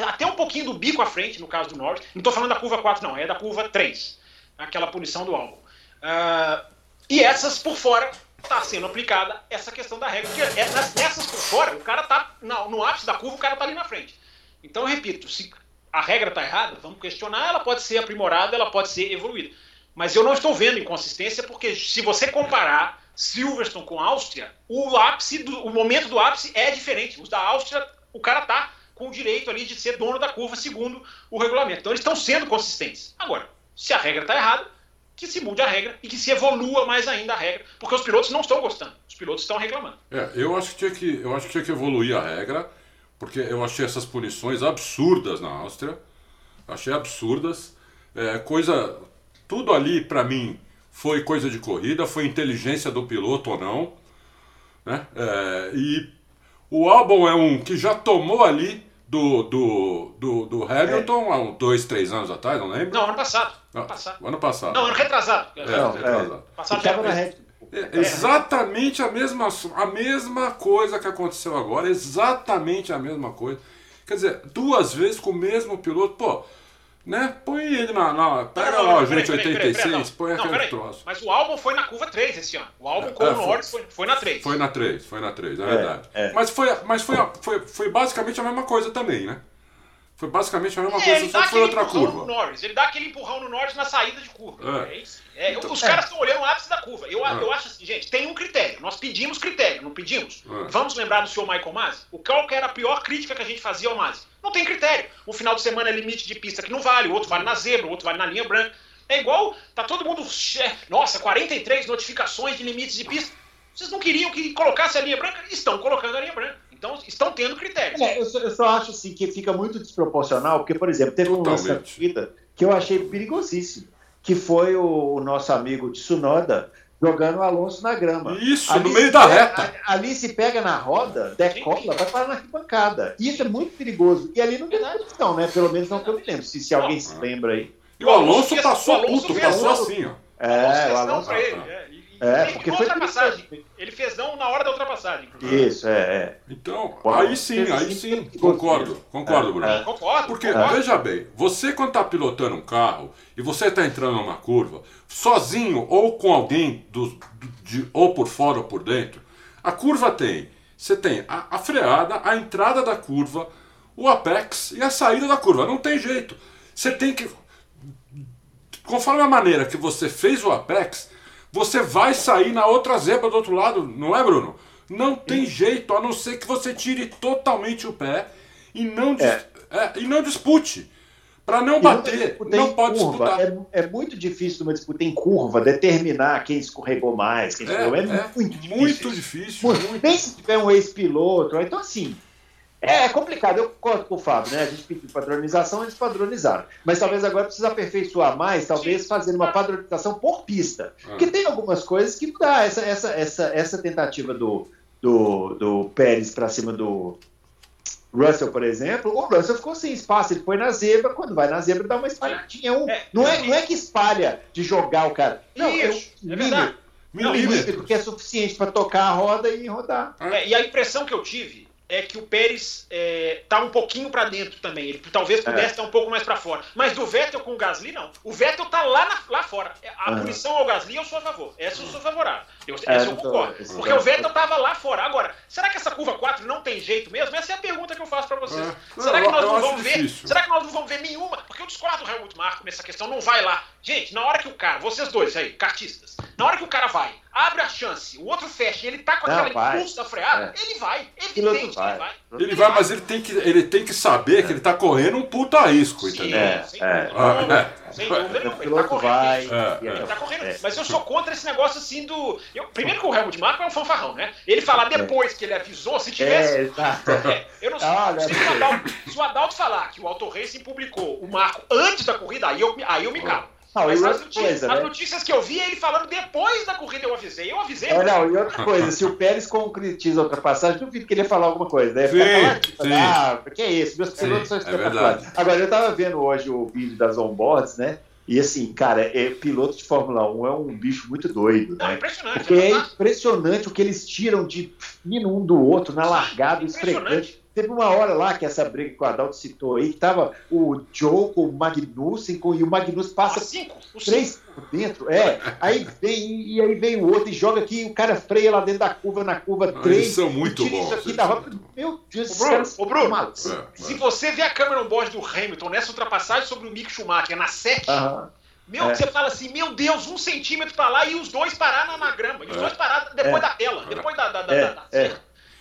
até um pouquinho do bico à frente, no caso do Norris. Não estou falando da curva 4, não, é da curva 3, aquela punição do álbum. Uh, e essas por fora está sendo aplicada essa questão da regra. Porque é, nessas por fora, o cara tá no ápice da curva, o cara tá ali na frente. Então, eu repito, se a regra está errada, vamos questionar, ela pode ser aprimorada, ela pode ser evoluída. Mas eu não estou vendo inconsistência, porque se você comparar Silverstone com Áustria, o ápice, do, o momento do ápice é diferente. Os da Áustria, o cara tá com o direito ali de ser dono da curva, segundo o regulamento. Então, eles estão sendo consistentes. Agora, se a regra está errada, que se mude a regra e que se evolua mais ainda a regra, porque os pilotos não estão gostando, os pilotos estão reclamando. É, eu acho que tinha que, eu acho que, tinha que evoluir a regra, porque eu achei essas punições absurdas na Áustria, achei absurdas, é, coisa, tudo ali para mim foi coisa de corrida, foi inteligência do piloto ou não, né? É, e o álbum é um que já tomou ali do, do, do, do Hamilton é. há uns dois, três anos atrás, não lembro? Não, ano passado. Ano passado. Ano passado. Não, ano retrasado. É, não, retrasado. É. Passado já na rede. É, exatamente a mesma, a mesma coisa que aconteceu agora, exatamente a mesma coisa. Quer dizer, duas vezes com o mesmo piloto, pô, né? Põe ele na. na pega não, não, lá o gente 86, põe não, aquele troço. Mas o álbum foi na curva 3 esse ano. O álbum com é, o Norris foi, foi na 3. Foi na 3, foi na 3, é, é verdade. É. Mas, foi, mas foi, foi, foi basicamente a mesma coisa também, né? Foi basicamente a mesma é, coisa, só que foi outra curva. Norris, ele dá aquele empurrão no Norris na saída de curva. É. é isso. É, então, os caras estão olhando o ápice da curva. Eu, eu acho assim, gente, tem um critério. Nós pedimos critério, não pedimos? Vamos lembrar do senhor Michael Masi? O qual que era a pior crítica que a gente fazia ao Masi? Não tem critério. Um final de semana é limite de pista que não vale, o outro vale na zebra, o outro vale na linha branca. É igual, tá todo mundo. Nossa, 43 notificações de limites de pista. Vocês não queriam que colocasse a linha branca? Estão colocando a linha branca. Então, estão tendo critérios. É, eu, só, eu, só, acho assim que fica muito desproporcional, porque, por exemplo, teve um lance da corrida que eu achei perigosíssimo, que foi o, o nosso amigo Tsunoda jogando o Alonso na grama. Isso, ali no meio da pega, reta. Ali se pega na roda, decola, vai parar na arquibancada. Isso é muito perigoso. E ali não tem nada não, né? Pelo menos não que eu me lembro, se, se alguém se lembra aí. E o Alonso passou puto, passou assim, ó. É, o Alonso. É, o Alonso é, porque foi ultrapassagem. Ele fez não na hora da ultrapassagem. Isso, é, é. Então, aí sim, aí sim, concordo, concordo, Bruno. É, concordo. Porque, concordo. veja bem, você quando está pilotando um carro e você está entrando numa curva, sozinho ou com alguém, do, de, ou por fora ou por dentro, a curva tem Você tem a, a freada, a entrada da curva, o apex e a saída da curva. Não tem jeito. Você tem que. Conforme a maneira que você fez o apex, você vai sair na outra zebra do outro lado, não é, Bruno? Não tem jeito, a não ser que você tire totalmente o pé e não, É. é, e não dispute. Para não bater, não em pode curva, disputar. É, é muito difícil numa disputa em curva determinar quem escorregou mais, quem É, escorregou. É, é muito difícil. muito difícil. Muito. Nem se tiver um ex-piloto. Então, assim, é complicado. Eu concordo com o Fábio, né? A gente pediu padronização, eles padronizaram. Mas talvez agora precisa aperfeiçoar mais, talvez fazendo uma padronização por pista. Ah. Porque tem algumas coisas que não dá. Essa, essa, essa, essa tentativa do, do, do Pérez para cima do Russell, por exemplo, o Russell ficou sem espaço. Ele foi na zebra, quando vai na zebra, dá uma espalhadinha. É um- É. não, é, não é que espalha de jogar o cara. Não, Isso, é um é verdade. milímetro Milímetro. que é suficiente para tocar a roda e rodar. É, e a impressão que eu tive é que o Pérez é, tá um pouquinho para dentro também. Ele talvez pudesse estar um pouco mais para fora. Mas do Vettel com o Gasly, não. O Vettel tá lá, na- lá fora. A Aham. punição ao Gasly eu sou a favor. Essa eu sou favorável. Eu, É, essa eu tô- concordo. esse Porque não- o Vettel tava lá fora. Agora, será que essa curva 4 não tem jeito mesmo? Essa é a pergunta que eu faço para vocês. É. Será que nós eu não vamos ver? difícil. Será que nós não vamos ver nenhuma? Porque eu discordo do Helmut Marko nessa questão. Não vai lá. Gente, na hora que o cara, vocês dois aí, cartistas, na hora que o cara vai, abre a chance, o outro fecha, e ele tá com Não, aquela vai. impulso da freada, ele vai. Evidente que vai. ele vai. Ele vai, mas ele tem que, ele tem que saber que ele tá correndo um puta risco, Sim, entendeu? É, sem é. dúvida Ah, é. Sem dúvida nenhuma. Ele tá correndo. vai. É, Ele tá correndo. é. Mas eu sou contra esse negócio assim do. Eu, primeiro que o Helmut Marko é um fanfarrão, né? Ele falar depois que ele avisou, se tivesse. É, exato. É, eu não sei. Se, o Adalto, se o Adalto falar que o Auto Racing publicou o marco antes da corrida, aí eu, aí eu me calo. Não, Mas e as outra notícias, coisa, as né? notícias que eu vi é ele falando depois da corrida, eu avisei. Eu avisei. É, não, e outra coisa, se o Pérez concretiza a ultrapassagem, duvido que ele ia falar alguma coisa. Né? Sim, Ficar sim. calado, ah, que é isso, meus Sim, pilotos são é espetaculares. Agora, eu tava vendo hoje o vídeo das onboards, né? E assim, cara, é, piloto de Fórmula 1 é um bicho muito doido, Não, é né? impressionante. Porque é é impressionante o que eles tiram de fino um do outro na largada, Impressionante. esfregante. Teve uma hora lá que essa briga que o Adalto citou aí, que tava o Joe com o Magnussen, com, e o Magnussen passa Os cinco. Os três cinco. por dentro, é. Aí vem, e aí vem o outro e joga aqui, e o cara freia lá dentro da curva, na curva Ah, 3. eles são muito bons, Isso aqui eles da são roda. Meu Deus, Ô, Bruno, ô, Bruno, malucos. É, Se é. você vê a câmera on board do Hamilton nessa ultrapassagem sobre o Mick Schumacher na 7, Aham. meu, é. você fala assim, meu Deus, um centímetro pra lá e os dois parar na, na grama. E os É. dois parar depois É. da tela, depois da, da, da, É, da- é.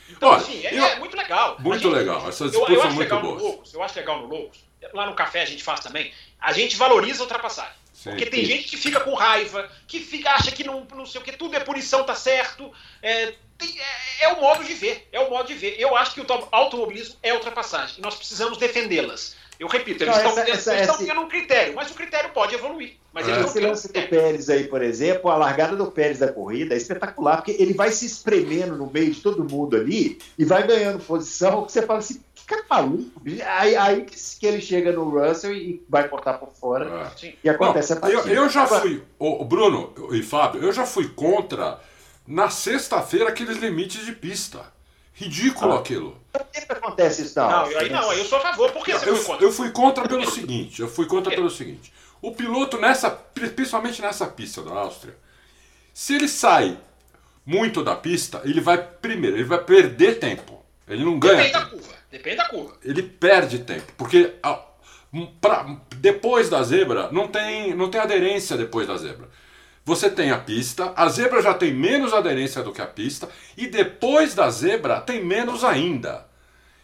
Então, Olha, assim, é, eu- é muito legal. Muito gente- legal. Essas Eu, eu disputas são acho muito legal no boas. Loucos, eu acho legal no Loucos. Lá no café a gente faz também. A gente valoriza a ultrapassagem. Sim. Porque tem gente que fica com raiva, que fica, acha que não, não sei o que, tudo é punição, tá certo. É, tem- é- é o modo de ver. É o modo de ver. Eu acho que o to- automobilismo é ultrapassagem. E nós precisamos defendê-las. Eu repito, eles Não, estão essa- eles tendo um critério, mas o critério pode evoluir. Mas É. Esse lance do. Pérez aí, por exemplo, a largada do Pérez da corrida é espetacular, porque ele vai se espremendo no meio de todo mundo ali e vai ganhando posição, que você fala assim, que cara maluco. Aí, aí que, que ele chega no Russell e vai cortar por fora É. Sim. e acontece Não, a eu, partida. eu já Agora, fui, o Bruno e Fábio, eu já fui contra na sexta-feira aqueles limites de pista. Ridículo Ah. aquilo. Sempre acontece isso Não, Áustria, aí não, eu sou a favor. Por que você Eu, foi contra? eu fui contra pelo seguinte, eu fui contra pelo seguinte. O piloto nessa, principalmente nessa pista da Áustria, se ele sai muito da pista, ele vai primeiro, ele vai perder tempo. Ele não ganha. Depende da tempo. curva. Depende da curva. Ele perde tempo, porque a- pra- depois da zebra não tem, não tem aderência depois da zebra. Você tem a pista, a zebra já tem menos aderência do que a pista, e depois da zebra tem menos ainda.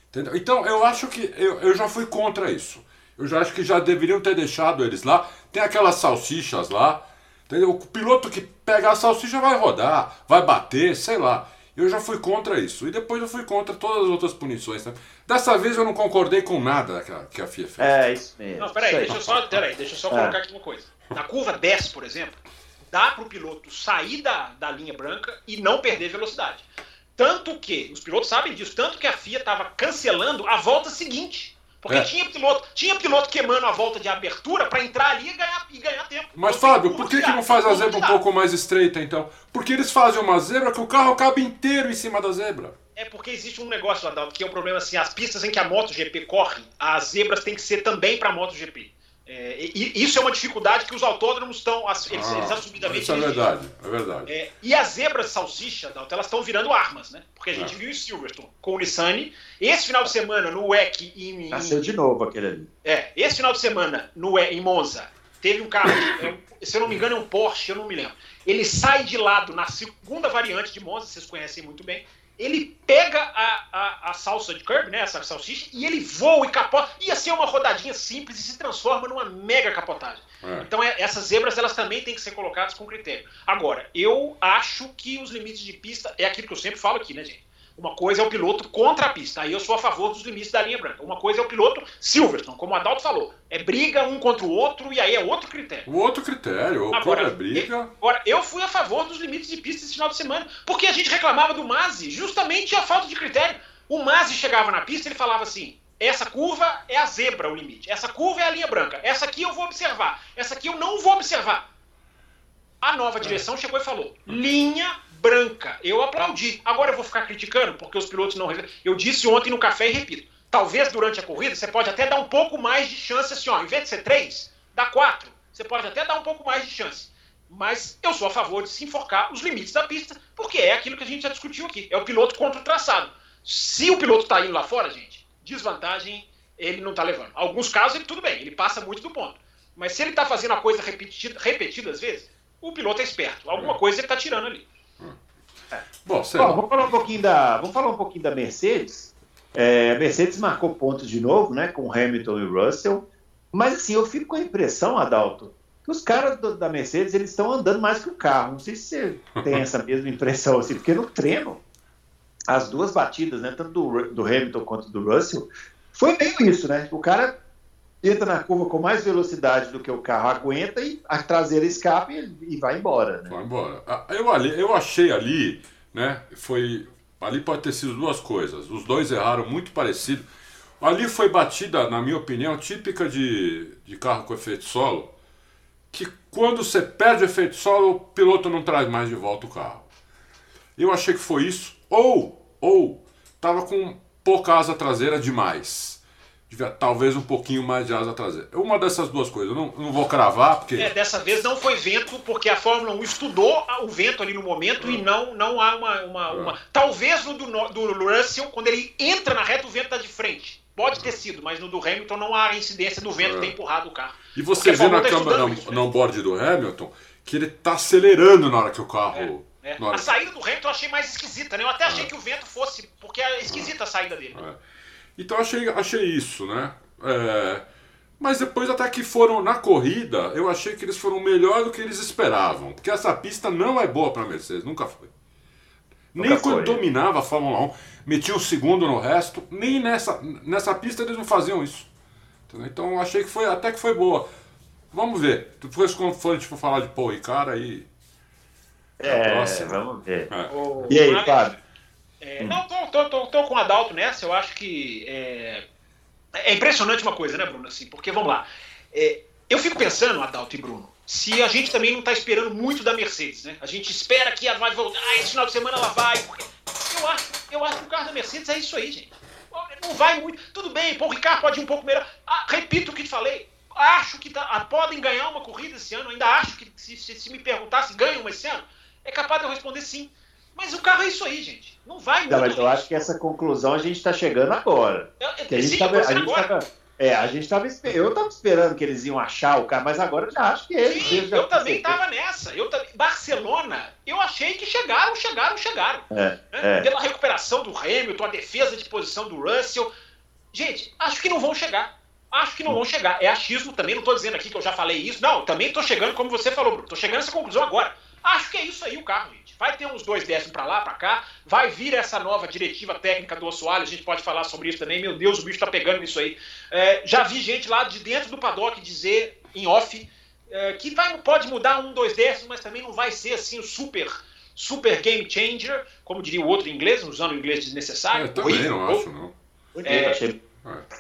Entendeu? Então eu acho que eu, eu já fui contra isso. Eu já acho que já deveriam ter deixado eles lá. Tem aquelas salsichas lá. Entendeu? O piloto que pega a salsicha vai rodar, vai bater, sei lá. Eu já fui contra isso. E depois eu fui contra todas as outras punições. né? Dessa vez eu não concordei com nada que a, que a FIA fez. É, isso mesmo. Não, peraí, deixa eu só, peraí, deixa eu só É. colocar aqui uma coisa. Na curva 10, por exemplo, dá para o piloto sair da, da linha branca e não perder velocidade. Tanto que, os pilotos sabem disso, tanto que a FIA estava cancelando a volta seguinte. Porque É. tinha, piloto, tinha piloto queimando a volta de abertura para entrar ali e ganhar, e ganhar tempo. Mas, Então, Fábio, por que, que não faz a zebra um pouco mais estreita, então? Porque eles fazem uma zebra que o carro cabe inteiro em cima da zebra. É porque existe um negócio, Adalto, que é o problema assim, as pistas em que a MotoGP corre, as zebras têm que ser também para a MotoGP. É, e, isso é uma dificuldade que os autódromos estão. Eles, ah, eles assumidamente. Isso é verdade, é verdade. É, e as zebras salsicha, Dalton, elas estão virando armas, né? Porque a gente é. viu em Silverstone com o Nissani. Esse final de semana no WEC em. Nasceu de novo aquele ali. É, esse final de semana no, em Monza, teve um carro, é se eu não me engano, é um Porsche, eu não me lembro. Ele sai de lado na segunda variante de Monza, vocês conhecem muito bem ele pega a, a, a, salsa de curb, né, essa salsicha, e ele voa e capota. Ia ser uma rodadinha simples e se transforma numa mega capotagem. É. Então é, essas zebras elas também têm que ser colocadas com critério. Agora, eu acho que os limites de pista é aquilo que eu sempre falo aqui, né, gente? Uma coisa é o piloto contra a pista, aí eu sou a favor dos limites da linha branca. Uma coisa é o piloto Silverstone, como o Adalto falou. É briga um contra o outro e aí é outro critério. O outro critério, o agora, é briga. Agora, eu fui a favor dos limites de pista esse final de semana, porque a gente reclamava do Mazzi justamente a falta de critério. O Mazzi chegava na pista e ele falava assim: essa curva é a zebra, o limite. Essa curva é a linha branca. Essa aqui eu vou observar. Essa aqui eu não vou observar. A nova direção chegou e falou: linha branca. Eu aplaudi. Agora eu vou ficar criticando porque os pilotos não. Eu disse ontem no café e repito. Talvez durante a corrida você pode até dar um pouco mais de chance assim, ó. Em vez de ser três, dá quatro. Você pode até dar um pouco mais de chance. Mas eu sou a favor de se enforcar os limites da pista, porque é aquilo que a gente já discutiu aqui. É o piloto contra o traçado. Se o piloto está indo lá fora, gente, desvantagem ele não está levando. Alguns casos ele tudo bem, ele passa muito do ponto. Mas se ele está fazendo a coisa repetida, repetidas vezes, o piloto é esperto. Alguma coisa ele está tirando ali. Bom, Ó, vamos falar um pouquinho da, vamos falar um pouquinho da Mercedes. É, a Mercedes marcou pontos de novo, né, com Hamilton e Russell. Mas assim, eu fico com a impressão, Adalto, que os caras do, da Mercedes eles estão andando mais que o carro. Não sei se você tem essa mesma impressão assim, porque no treino as duas batidas, né, tanto do, do Hamilton quanto do Russell, foi meio isso, né? O cara entra na curva com mais velocidade do que o carro aguenta e a traseira escapa e, vai embora. Né? Vai embora. Ah, eu, ali, eu achei ali, né? Foi. Ali pode ter sido duas coisas. Os dois erraram muito parecido. Ali foi batida, na minha opinião, típica de, de carro com efeito solo, que quando você perde o efeito solo, o piloto não traz mais de volta o carro. Eu achei que foi isso. Ou, ou, tava com pouca asa traseira demais talvez um pouquinho mais de asa traseira. Uma dessas duas coisas, eu não, não vou cravar, porque. É, dessa vez não foi vento, porque a Fórmula 1 estudou o vento ali no momento é. e não, não há uma. uma, é. uma... Talvez no do, do Russell, quando ele entra na reta, o vento está de frente. Pode ter sido, mas no do Hamilton não há incidência do vento é. ter empurrado o carro. E você vê na tá câmera, no, no board do Hamilton, que ele está acelerando na hora que o carro. É, é. A saída do Hamilton eu achei mais esquisita, né? Eu até achei é. que o vento fosse, porque é esquisita a saída dele. Né? Então achei, achei isso, né? É, mas depois até que foram na corrida, eu achei que eles foram melhor do que eles esperavam. Porque essa pista não é boa para Mercedes, nunca foi. Nunca nem quando foi. dominava a Fórmula 1, metia um segundo no resto, nem nessa, nessa pista eles não faziam isso. Entendeu? Então achei que foi até que foi boa. Vamos ver. Depois quando for tipo, falar de Paul Ricard aí. É, vamos ver. É. E aí, Fábio? É, não, tô, tô, tô, tô, com o Adalto nessa, eu acho que é, é, impressionante uma coisa, né, Bruno? Assim, porque vamos lá. É, eu fico pensando, Adalto e Bruno, se a gente também não está esperando muito da Mercedes, né? A gente espera que ela vai voltar, ah, esse final de semana ela vai. Eu acho, eu acho que o carro da Mercedes é isso aí, gente. Não vai muito. Tudo bem, o Ricardo pode ir um pouco melhor. Ah, repito o que te falei. Acho que tá, ah, podem ganhar uma corrida esse ano. Ainda acho que se, se, se me perguntasse, ganham esse ano, é capaz de eu responder sim. Mas o carro é isso aí, gente. Não vai muito. Não, mas eu acho que essa conclusão a gente está chegando agora. Eu, eu, que a gente estava. É, a gente estava eu estava esperando que eles iam achar o carro, mas agora eu já acho que eles. Sim, eu também estava nessa. Eu Barcelona, eu achei que chegaram, chegaram, chegaram. É, né? é. Pela recuperação do Hamilton, a defesa de posição do Russell. Gente, acho que não vão chegar. Acho que não vão chegar. É achismo também, não estou dizendo aqui que eu já falei isso. Não, também estou chegando, como você falou, Bruno. Estou chegando a essa conclusão agora. Acho que é isso aí o carro, gente. Vai ter uns dois décimos para lá, para cá. Vai vir essa nova diretiva técnica do assoalho. A gente pode falar sobre isso também. Meu Deus, o bicho está pegando nisso aí. É, já vi gente lá de dentro do paddock dizer, em off, é, que vai, pode mudar um, dois décimos, mas também não vai ser assim o super super game changer, como diria o outro em inglês, usando o inglês desnecessário. Eu também não acho, não. É, é,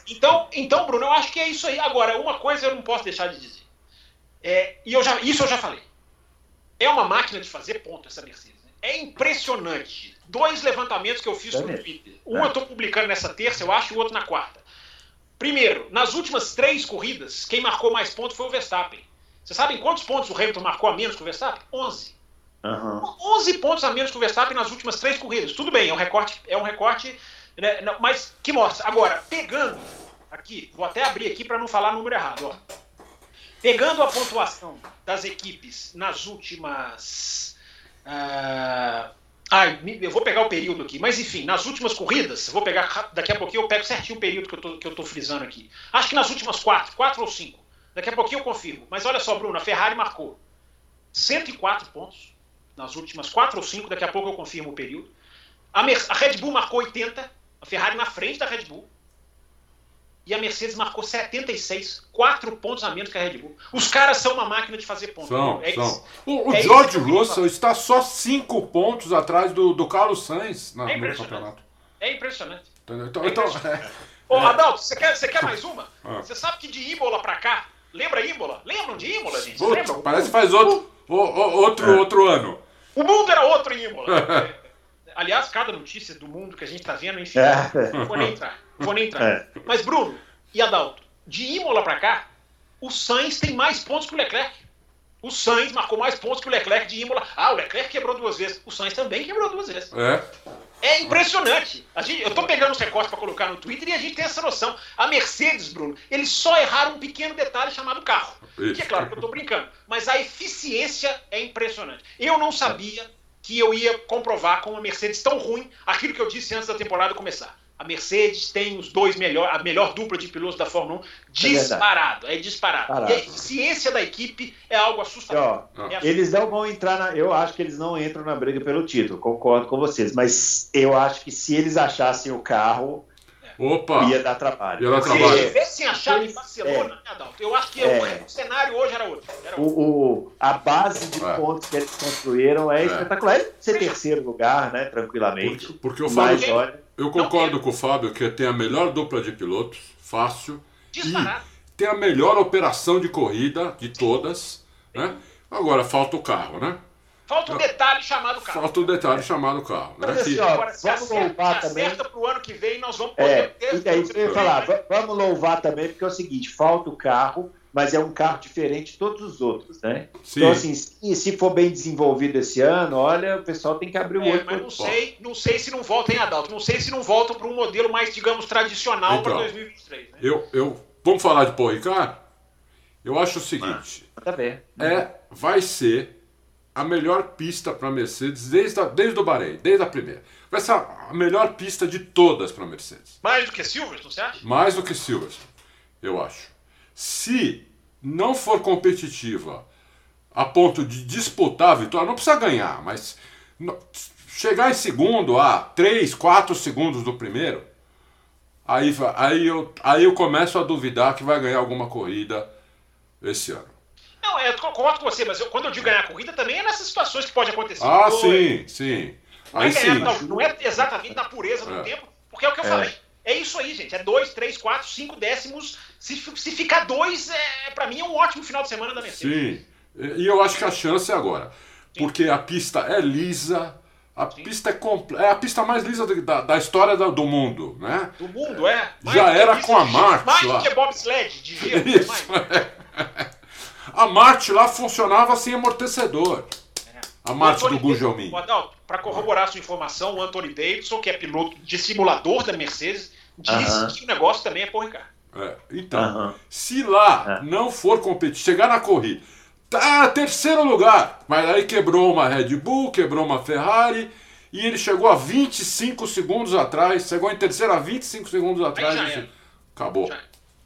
então, então, Bruno, eu acho que é isso aí. Agora, uma coisa eu não posso deixar de dizer. É, e eu já, isso eu já falei. É uma máquina de fazer ponto essa Mercedes. Né? É impressionante. Dois levantamentos que eu fiz no Twitter. Um é. eu estou publicando nessa terça, eu acho, e o outro na quarta. Primeiro, nas últimas três corridas, quem marcou mais pontos foi o Verstappen. Vocês sabem quantos pontos o Hamilton marcou a menos que o Verstappen? 11. Aham. 11 pontos a menos que o Verstappen nas últimas três corridas. Tudo bem, é um recorte, é um recorte né, mas que mostra. Agora, pegando aqui, vou até abrir aqui para não falar número errado. Ó. Pegando a pontuação das equipes nas últimas. me- eu vou pegar o período aqui, mas enfim, nas últimas corridas, vou pegar daqui a pouquinho eu pego certinho o período que eu tô, que eu tô frisando aqui. Acho que nas últimas quatro, quatro ou cinco. Daqui a pouquinho eu confirmo. Mas olha só, Bruno, a Ferrari marcou 104 pontos nas últimas quatro ou cinco, daqui a pouco eu confirmo o período. A, Mer- a Red Bull marcou 80, a Ferrari na frente da Red Bull. E a Mercedes marcou 76, 4 pontos a menos que a Red Bull. Os caras são uma máquina de fazer pontos. São, é são. isso. O, o É George Russell está só cinco pontos atrás do, do Carlos Sainz na, É no campeonato. É impressionante. Entendeu? Então, É então, impressionante. é, Ô, Adalto, você quer, você quer mais uma? Ah. Você sabe que de Imola pra cá, lembra Imola? Lembram de Imola, gente? Lembram? parece que faz outro, o- o- outro, outro ano. O mundo era outro em Imola. É. Aliás, cada notícia do mundo que a gente tá vendo, enfim, É. não vou nem entrar. Não vou nem entrar. É. Mas, Bruno e Adalto, de Imola pra cá, o Sainz tem mais pontos que o Leclerc. O Sainz marcou mais pontos que o Leclerc de Imola. Ah, o Leclerc quebrou duas vezes. O Sainz também quebrou duas vezes. É. É impressionante. A gente, eu tô pegando os recortes para colocar no Twitter e a gente tem essa noção. A Mercedes, Bruno, eles só erraram um pequeno detalhe chamado carro. Isso. Que é claro que eu tô brincando. Mas a eficiência é impressionante. Eu não sabia que eu ia comprovar com uma Mercedes tão ruim aquilo que eu disse antes da temporada começar. A Mercedes tem os dois melhor, a melhor dupla de pilotos da Fórmula 1 verdade. disparado. É disparado. Parado. E a eficiência da equipe é algo assustador. ó, É assustador. Eles não vão entrar na. Eu acho que eles não entram na briga pelo título, concordo com vocês. Mas eu acho que se eles achassem o carro, Opa! ia dar trabalho. Ia dar Se trabalho. eles tivessem achado em Barcelona, né, Adalto, eu acho que É. o cenário hoje era outro. Era outro. O, o- a base de É. pontos que eles construíram é, É. espetacular. Ele ser terceiro lugar, né? Tranquilamente. Porque, porque eu falo, Mas olha, eu concordo com o Fábio que tem a melhor dupla de pilotos, fácil, Disparado. tem a melhor operação de corrida de todas, né? Agora falta o carro, né? Falta um detalhe chamado carro. Falta o detalhe chamado carro, né? Assim, ó, Agora, se vamos acerta, louvar se também. acerta pro ano que vem, nós vamos poder É, ter... e é eu ia falar. Va- Vamos louvar também, porque é o seguinte: falta o carro, mas é um carro diferente de todos os outros, né? Sim. Então, assim, se, se for bem desenvolvido esse ano, olha, o pessoal tem que abrir o É, olho. mas não sei, não sei se não volta, hein, Adalto? Não sei se não voltam para um modelo mais, digamos, tradicional para Então. 2023. Né? Eu, eu, vamos falar de Paul Ricard? Eu acho o seguinte, Tá bem. é, vai ser a melhor pista para Mercedes desde, a, desde o Bahrein, desde a primeira. Vai ser a a melhor pista de todas para Mercedes. Mais do que Silverstone, você acha? Mais do que Silverstone, eu acho. Se não for competitiva a ponto de disputar a vitória, não precisa ganhar, mas chegar em segundo a 3, 4 segundos do primeiro, aí, aí, eu, aí eu começo a duvidar que vai ganhar alguma corrida esse ano. Não, é, eu concordo com você, mas eu- quando eu digo ganhar a corrida, também é nessas situações que pode acontecer. Ah, sim, sim. Não é, Aí ganhar, sim. não, não é exatamente na pureza do É. tempo, porque é o que eu É. falei. É isso aí, gente. É dois, três, quatro, cinco décimos. Se, se ficar dois, é, para mim é um ótimo final de semana da Mercedes. Sim. E eu acho que a chance é agora. Porque a pista é lisa, a pista é comple... é a pista mais lisa da, da história da- do mundo, né? Do mundo, é. Já era com a Marx Mais lá. do que bobsled de gelo. Isso. mais. A Marte lá funcionava sem amortecedor. A Marte do Gugelmin. Para corroborar sua informação, o Anthony Davidson, que é piloto de simulador da Mercedes, disse Aham. que o negócio também é por Ricardo. É, então, Aham. se lá É. não for competir, chegar na corrida, tá terceiro lugar, mas aí quebrou uma Red Bull, quebrou uma Ferrari, e ele chegou a 25 segundos atrás, chegou em terceiro a 25 segundos atrás. e-. Acabou.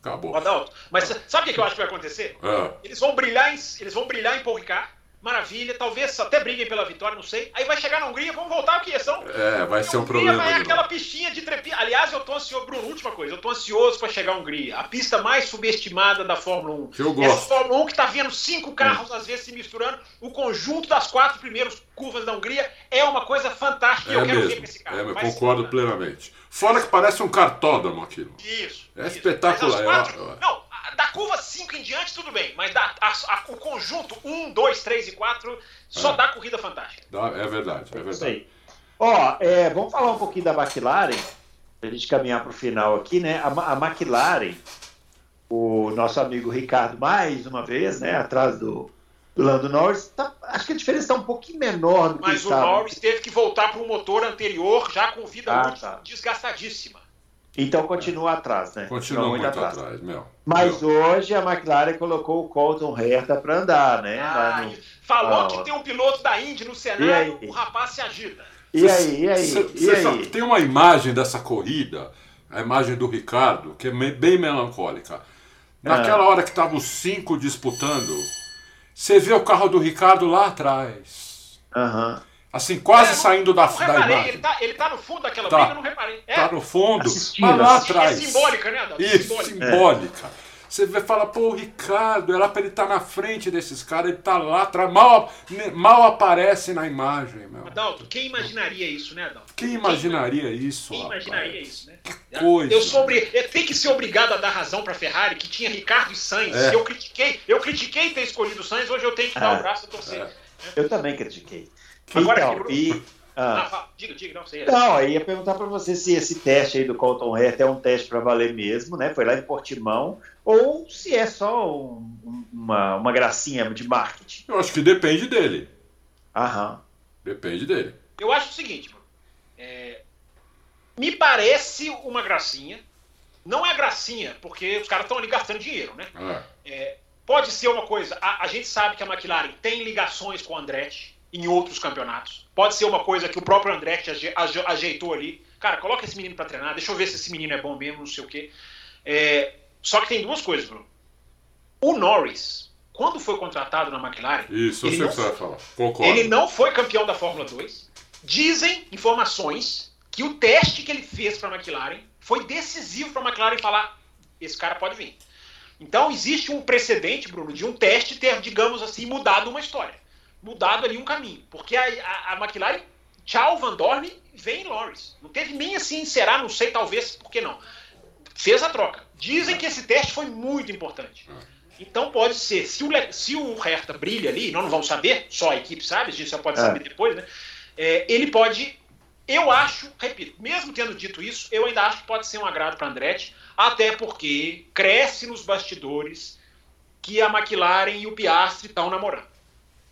Acabou. Adalto, mas sabe o que que eu acho que vai acontecer? É. Eles vão brilhar em, eles vão brilhar em Paul Ricard, maravilha, talvez até briguem pela vitória, não sei. Aí vai chegar na Hungria, vão voltar o que são. É, vai ser um Hungria problema. vai aquela novo. pistinha de trepinha. Aliás, eu tô ansioso, Bruno, última coisa, eu tô ansioso para chegar à Hungria. A pista mais subestimada da Fórmula 1. Que eu Essa gosto. Fórmula 1 que tá vendo cinco carros às vezes se misturando, o conjunto das quatro primeiras curvas da Hungria é uma coisa fantástica É eu quero ver mesmo. com esse carro. É, ser concordo plenamente. Fora que parece um cartódromo aquilo. Isso. É isso. espetacular, Mas quatro- eu- eu- Não, da curva 5 em diante, tudo bem. Mas da, a- a- o conjunto 1, 2, 3 e 4 só É. dá corrida fantástica. É verdade, é Isso verdade. aí. Ó, é, vamos falar um pouquinho da McLaren. a gente caminhar para o final aqui, né? A, a, McLaren, o nosso amigo Ricardo, mais uma vez, né? Atrás do, do Lando Norris, tá, acho que a diferença está um pouquinho menor do que Mas o Norris teve que voltar para o motor anterior, já com vida ah, útil tá. desgastadíssima. Então continua atrás, né? Continua, muito, muito, atrás. atrás meu. Mas meu. hoje a McLaren colocou o Colton Herta para andar, né? Ah, no... Falou ah, que tem um piloto da Indy no cenário, o rapaz se agita. E aí, e aí? Cê, e aí? tem uma imagem dessa corrida, a imagem do Ricardo, que é bem melancólica. Naquela ah. hora que estavam os cinco disputando, você vê o carro do Ricardo lá atrás. Aham. Assim, quase é, saindo da, não da imagem. Ele tá, ele tá no fundo daquela tá, briga, não reparei. É. Tá no fundo, mas lá atrás. É simbólica, né, Adão? Isso, simbólica. simbólica. É. Você vê, fala, pô, o Ricardo, era pra ele estar tá na frente desses caras, ele tá lá atrás, mal, mal aparece na imagem, meu. Adalto, quem imaginaria isso, né, Adalto? Quem imaginaria quem, isso? Quem rapaz? imaginaria isso, né? Que coisa. Eu, sou, eu tenho que ser obrigado a dar razão pra Ferrari, que tinha Ricardo e Sainz. É. Eu critiquei, eu critiquei ter escolhido o Sainz, hoje eu tenho que dar o braço a torcer. É. Eu também critiquei. Agora, então, e, ah. Ah, diga, diga, não sei. Não, aí ia perguntar para você se esse teste aí do Colton Herta é um teste para valer mesmo, né? Foi lá em Portimão, ou se é só um, uma, uma gracinha de marketing. Eu acho que depende dele. Aham. Depende dele. Eu acho o seguinte, é, me parece uma gracinha. Não é gracinha, porque os caras estão ali gastando dinheiro, né? É. É, pode ser uma coisa. A, a, gente sabe que a McLaren tem ligações com o Andretti em outros campeonatos. Pode ser uma coisa que o próprio Andretti ajeitou ali. Cara, coloca esse menino para treinar, deixa eu ver se esse menino é bom mesmo, não sei o quê. É, só que tem duas coisas, Bruno. O Norris, quando foi contratado na McLaren. Isso, eu sei o que você vai falar. Ele não foi campeão da Fórmula 2. Dizem informações que o teste que ele fez para a McLaren foi decisivo para a McLaren falar: esse cara pode vir. Então existe um precedente, Bruno, de um teste ter, digamos assim, mudado uma história mudado ali um caminho. Porque a, a, a McLaren, tchau Van Dorn, vem Lawrence. Não teve nem assim, será, não sei, talvez, por que não. Fez a troca. Dizem que esse teste foi muito importante. Então pode ser, se o, se o Hertha brilha ali, nós não vamos saber, só a equipe sabe, a gente só pode é. saber depois, né? É, ele pode, eu acho, repito, mesmo tendo dito isso, eu ainda acho que pode ser um agrado para Andretti, até porque cresce nos bastidores que a McLaren e o Piastri estão namorando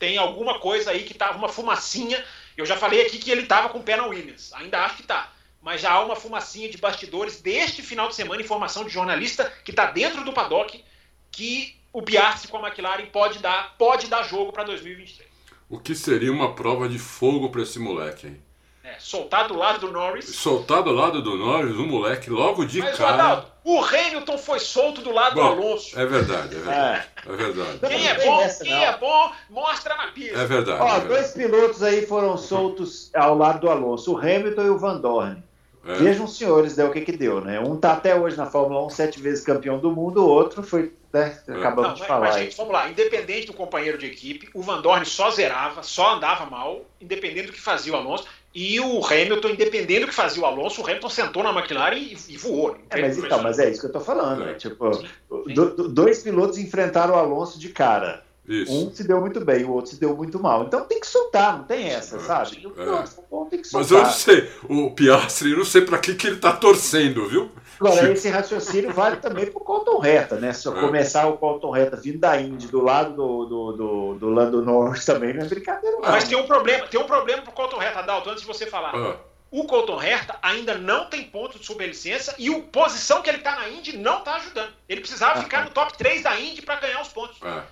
tem alguma coisa aí que tava uma fumacinha. Eu já falei aqui que ele tava com o pé na Williams, ainda acho que tá. Mas já há uma fumacinha de bastidores deste final de semana, informação de jornalista que está dentro do paddock, que o Piastri com a McLaren pode dar, pode dar jogo para 2023. O que seria uma prova de fogo para esse moleque, hein? É, soltar do lado do Norris. Soltar do lado do Norris, um moleque logo de Mas, cara. Adalto, o Hamilton foi solto do lado bom, do Alonso. É verdade, é verdade. É, é verdade. Quem é bom, quem é bom, mostra na pista. É verdade. Ó, é verdade. dois pilotos aí foram soltos ao lado do Alonso, o Hamilton e o Van Dorn. É. Vejam, senhores, deu o que que deu, né? Um tá até hoje na Fórmula 1, sete vezes campeão do mundo, o outro foi, né, é. acabamos Não, de falar. Mas, gente, vamos lá, independente do companheiro de equipe, o Van Dorn só zerava, só andava mal, independente do que fazia o Alonso. E o Hamilton, independente do que fazia o Alonso, o Hamilton sentou na McLaren e, e voou. É, mas, então, mas é isso que eu tô falando. Né? Tipo, sim. Do, dois pilotos enfrentaram o Alonso de cara. Isso. Um se deu muito bem, o outro se deu muito mal. Então tem que soltar, não tem essa, sabe? É. tem que soltar. Mas eu não sei, o Piastri, eu não sei para que, que ele tá torcendo, viu? Agora, tipo... esse raciocínio vale também pro Colton Reta, né? Se eu é. começar o Colton Reta vindo da Indy do lado do, do, do, do Lando Norris também, não é brincadeira, não. Mas tem um problema, tem um problema pro Colton Reta, Dalton, antes de você falar. Ah. O Colton Herta ainda não tem ponto de superlicença e a posição que ele está na Indy não está ajudando. Ele precisava ah, ficar no top 3 da Indy para ganhar os pontos. É. Ah,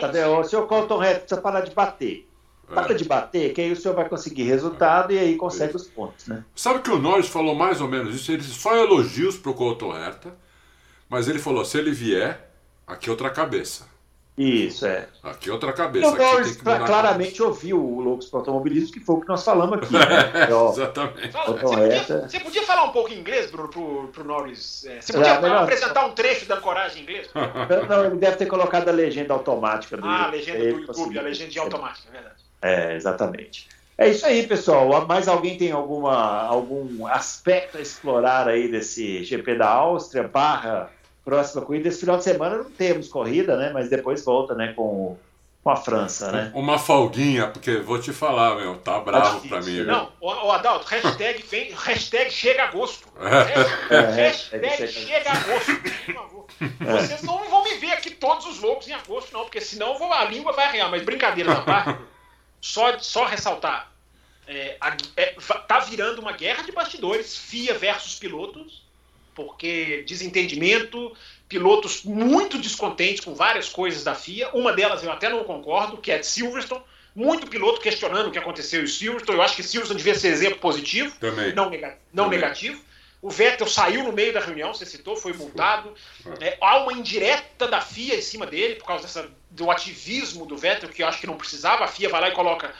tá vendo? O senhor Colton Herta precisa parar de bater. É. Para de bater, que aí o senhor vai conseguir resultado e aí consegue os pontos, né? Sabe que o Norris falou mais ou menos isso? Ele só elogios pro Colton Herta, mas ele falou: se ele vier, aqui é outra cabeça. Isso, é. Aqui é outra cabeça. O Norris claramente ouviu o Loucos para Automobilismo, que foi o que nós falamos aqui. Né? É, ó, exatamente. Fala, você, podia, você, podia, falar um pouco em inglês, Bruno, pro, pro Norris? É, você podia é, apresentar um trecho da coragem em inglês? Não, ele deve ter colocado a legenda automática do Ah, a legenda do YouTube, a legenda de automática, é verdade. É, exatamente. É isso aí, pessoal. Mais alguém tem alguma, algum aspecto a explorar aí desse GP da Áustria barra próxima corrida? Esse final de semana não temos corrida, né? Mas depois volta, né? Com com a França, né? Uma folguinha, porque vou te falar, meu, tá bravo pra mim. Não, o Adalto, hashtag, vem, hashtag chega agosto. É, hashtag, hashtag chega agosto, por favor. Vocês não vão me ver aqui todos os loucos em agosto, não, porque senão vou, a língua vai arrear. Mas brincadeira na parte, só, só ressaltar. É, a, é, tá virando uma guerra de bastidores, FIA versus pilotos, porque desentendimento, pilotos muito descontentes com várias coisas da FIA. Uma delas eu até não concordo, que é de Silverstone. Muito piloto questionando o que aconteceu em Silverstone. Eu acho que Silverstone devia ser exemplo positivo, Também. não, nega não Também. negativo. O Vettel saiu no meio da reunião, você citou, foi multado. É, há uma indireta da FIA em cima dele, por causa dessa, do ativismo do Vettel, que eu acho que não precisava. A FIA vai lá e coloca.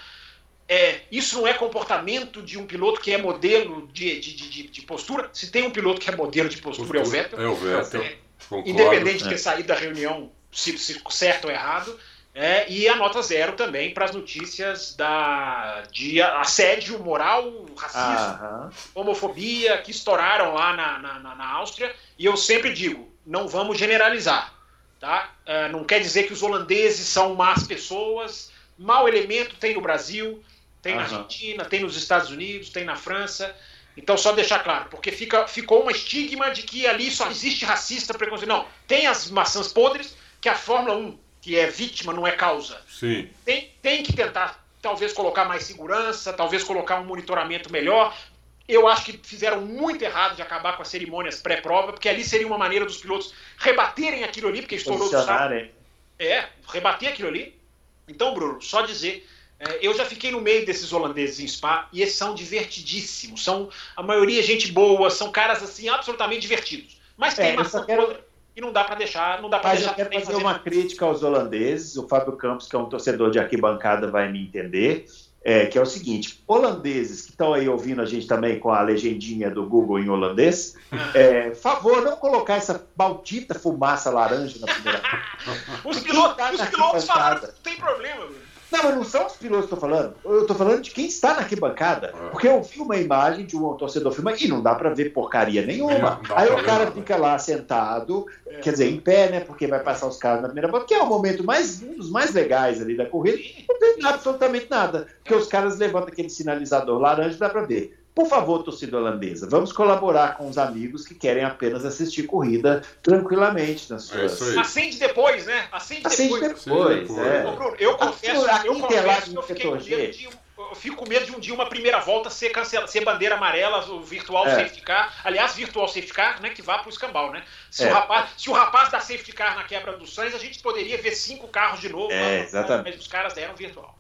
É, isso não é comportamento de um piloto que é modelo de, de, de, de postura. Se tem um piloto que é modelo de postura, é o Vettel. É o Vettel. É, Concordo. independente de ter saído da reunião, se, se certo ou errado. É, e a nota zero também para as notícias da, de assédio moral, racismo, homofobia que estouraram lá na, na, na- na Áustria. E eu sempre digo, não vamos generalizar. Tá? É, não quer dizer que os holandeses são más pessoas. Mau elemento tem no Brasil, tem na. Argentina, tem nos Estados Unidos, tem na França. Então, só deixar claro, porque fica, ficou um estigma de que ali só existe racista, preconceito. Não, tem as maçãs podres, que a Fórmula 1, que é vítima, não é causa Sim. tem, tem que tentar, talvez, colocar mais segurança, talvez colocar um monitoramento melhor. Eu acho que fizeram muito errado de acabar com as cerimônias pré-prova, porque ali seria uma maneira dos pilotos rebaterem aquilo ali, porque estourou. Posicionarem. É, rebater aquilo ali. Então, Bruno, só dizer, eu já fiquei no meio desses holandeses em Spa e eles são divertidíssimos. São a maioria gente boa, são caras assim absolutamente divertidos. Mas tem É, maçã quero- e não dá pra deixar, não dá para Mas deixar eu quero também fazer uma crítica aos holandeses. O Fábio Campos, que é um torcedor de arquibancada, vai me entender. É, que é o seguinte: holandeses que estão aí ouvindo a gente também com a legendinha do Google em holandês, é, favor, não colocar essa maldita fumaça laranja na primeira. Os pilotos, os pilotos falaram não tem problema, Bruno. Não, mas não são os pilotos que eu tô falando. Eu tô falando de quem está na arquibancada. É. Porque eu vi uma imagem de um torcedor filmando e não dá pra ver porcaria nenhuma. Aí o cara fica lá sentado, quer dizer, em pé, né? Porque vai passar os carros na primeira volta, que é o momento mais, um dos mais legais ali da corrida. Não tem absolutamente nada. Porque os caras levantam aquele sinalizador laranja e dá pra ver. Por favor, torcida holandesa, vamos colaborar com os amigos que querem apenas assistir corrida tranquilamente nas É suas. aí. Acende depois, né? Acende, Acende depois. depois, depois. é. Bruno, eu confesso, eu confesso que eu fiquei com medo de, eu fico com medo de um dia uma primeira volta ser cancelada, ser bandeira amarela, o virtual É. safety car. Aliás, virtual safety car, né, que vá para o escambau, né? Se, É. o rapaz, se o rapaz dá safety car na quebra do Sainz, a gente poderia ver cinco carros de novo. É, lá, exatamente. Mas os caras deram virtual.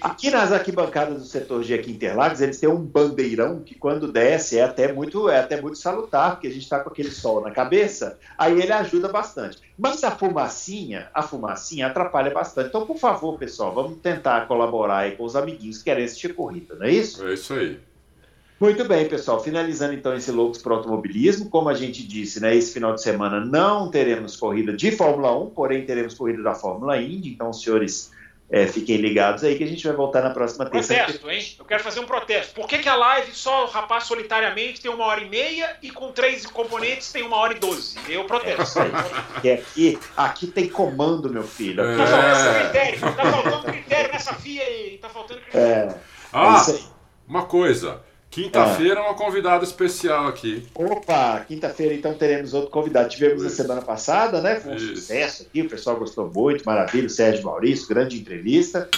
Aqui nas arquibancadas do setor G aqui em Interlagos, eles têm um bandeirão que quando desce é até muito, é até muito salutar, porque a gente está com aquele sol na cabeça, aí ele ajuda bastante. Mas a fumacinha, a fumacinha atrapalha bastante. Então, por favor, pessoal, vamos tentar colaborar aí com os amiguinhos que querem assistir corrida, não é isso? É isso aí. Muito bem, pessoal. Finalizando então esse Loucos para Automobilismo, como a gente disse, né, esse final de semana não teremos corrida de Fórmula 1, porém teremos corrida da Fórmula Indy, então os senhores é, fiquem ligados aí que a gente vai voltar na próxima terça. protesto, hein? Eu quero fazer um protesto. Por que, que a live só o rapaz solitariamente tem uma hora e meia e com três componentes tem uma hora e doze? Eu protesto. Que aqui, aqui tem comando, meu filho. É. Tá faltando critério, tá faltando critério nessa FIA aí. Tá faltando critério. É, é Ah, aí. uma coisa. Quinta-feira é uma convidada especial aqui. Opa, quinta-feira então teremos outro convidado. Tivemos na Isso. semana passada, né? Foi um Isso. sucesso aqui, o pessoal gostou muito, maravilha. O Sérgio Maurício, grande entrevista.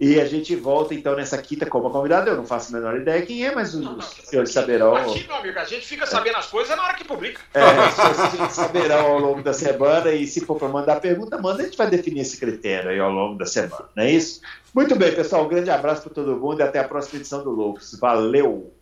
E a gente volta então nessa quinta como convidado. Eu não faço a menor ideia quem é, mas os, Não, não, senhores saberão. Aqui, meu amigo, a gente fica sabendo as coisas na hora que publica. É, os senhores saberão ao longo da semana. E se for para mandar pergunta, manda, a gente vai definir esse critério aí ao longo da semana, não é isso? Muito bem, pessoal. Um grande abraço para todo mundo e até a próxima edição do Loucos. Valeu!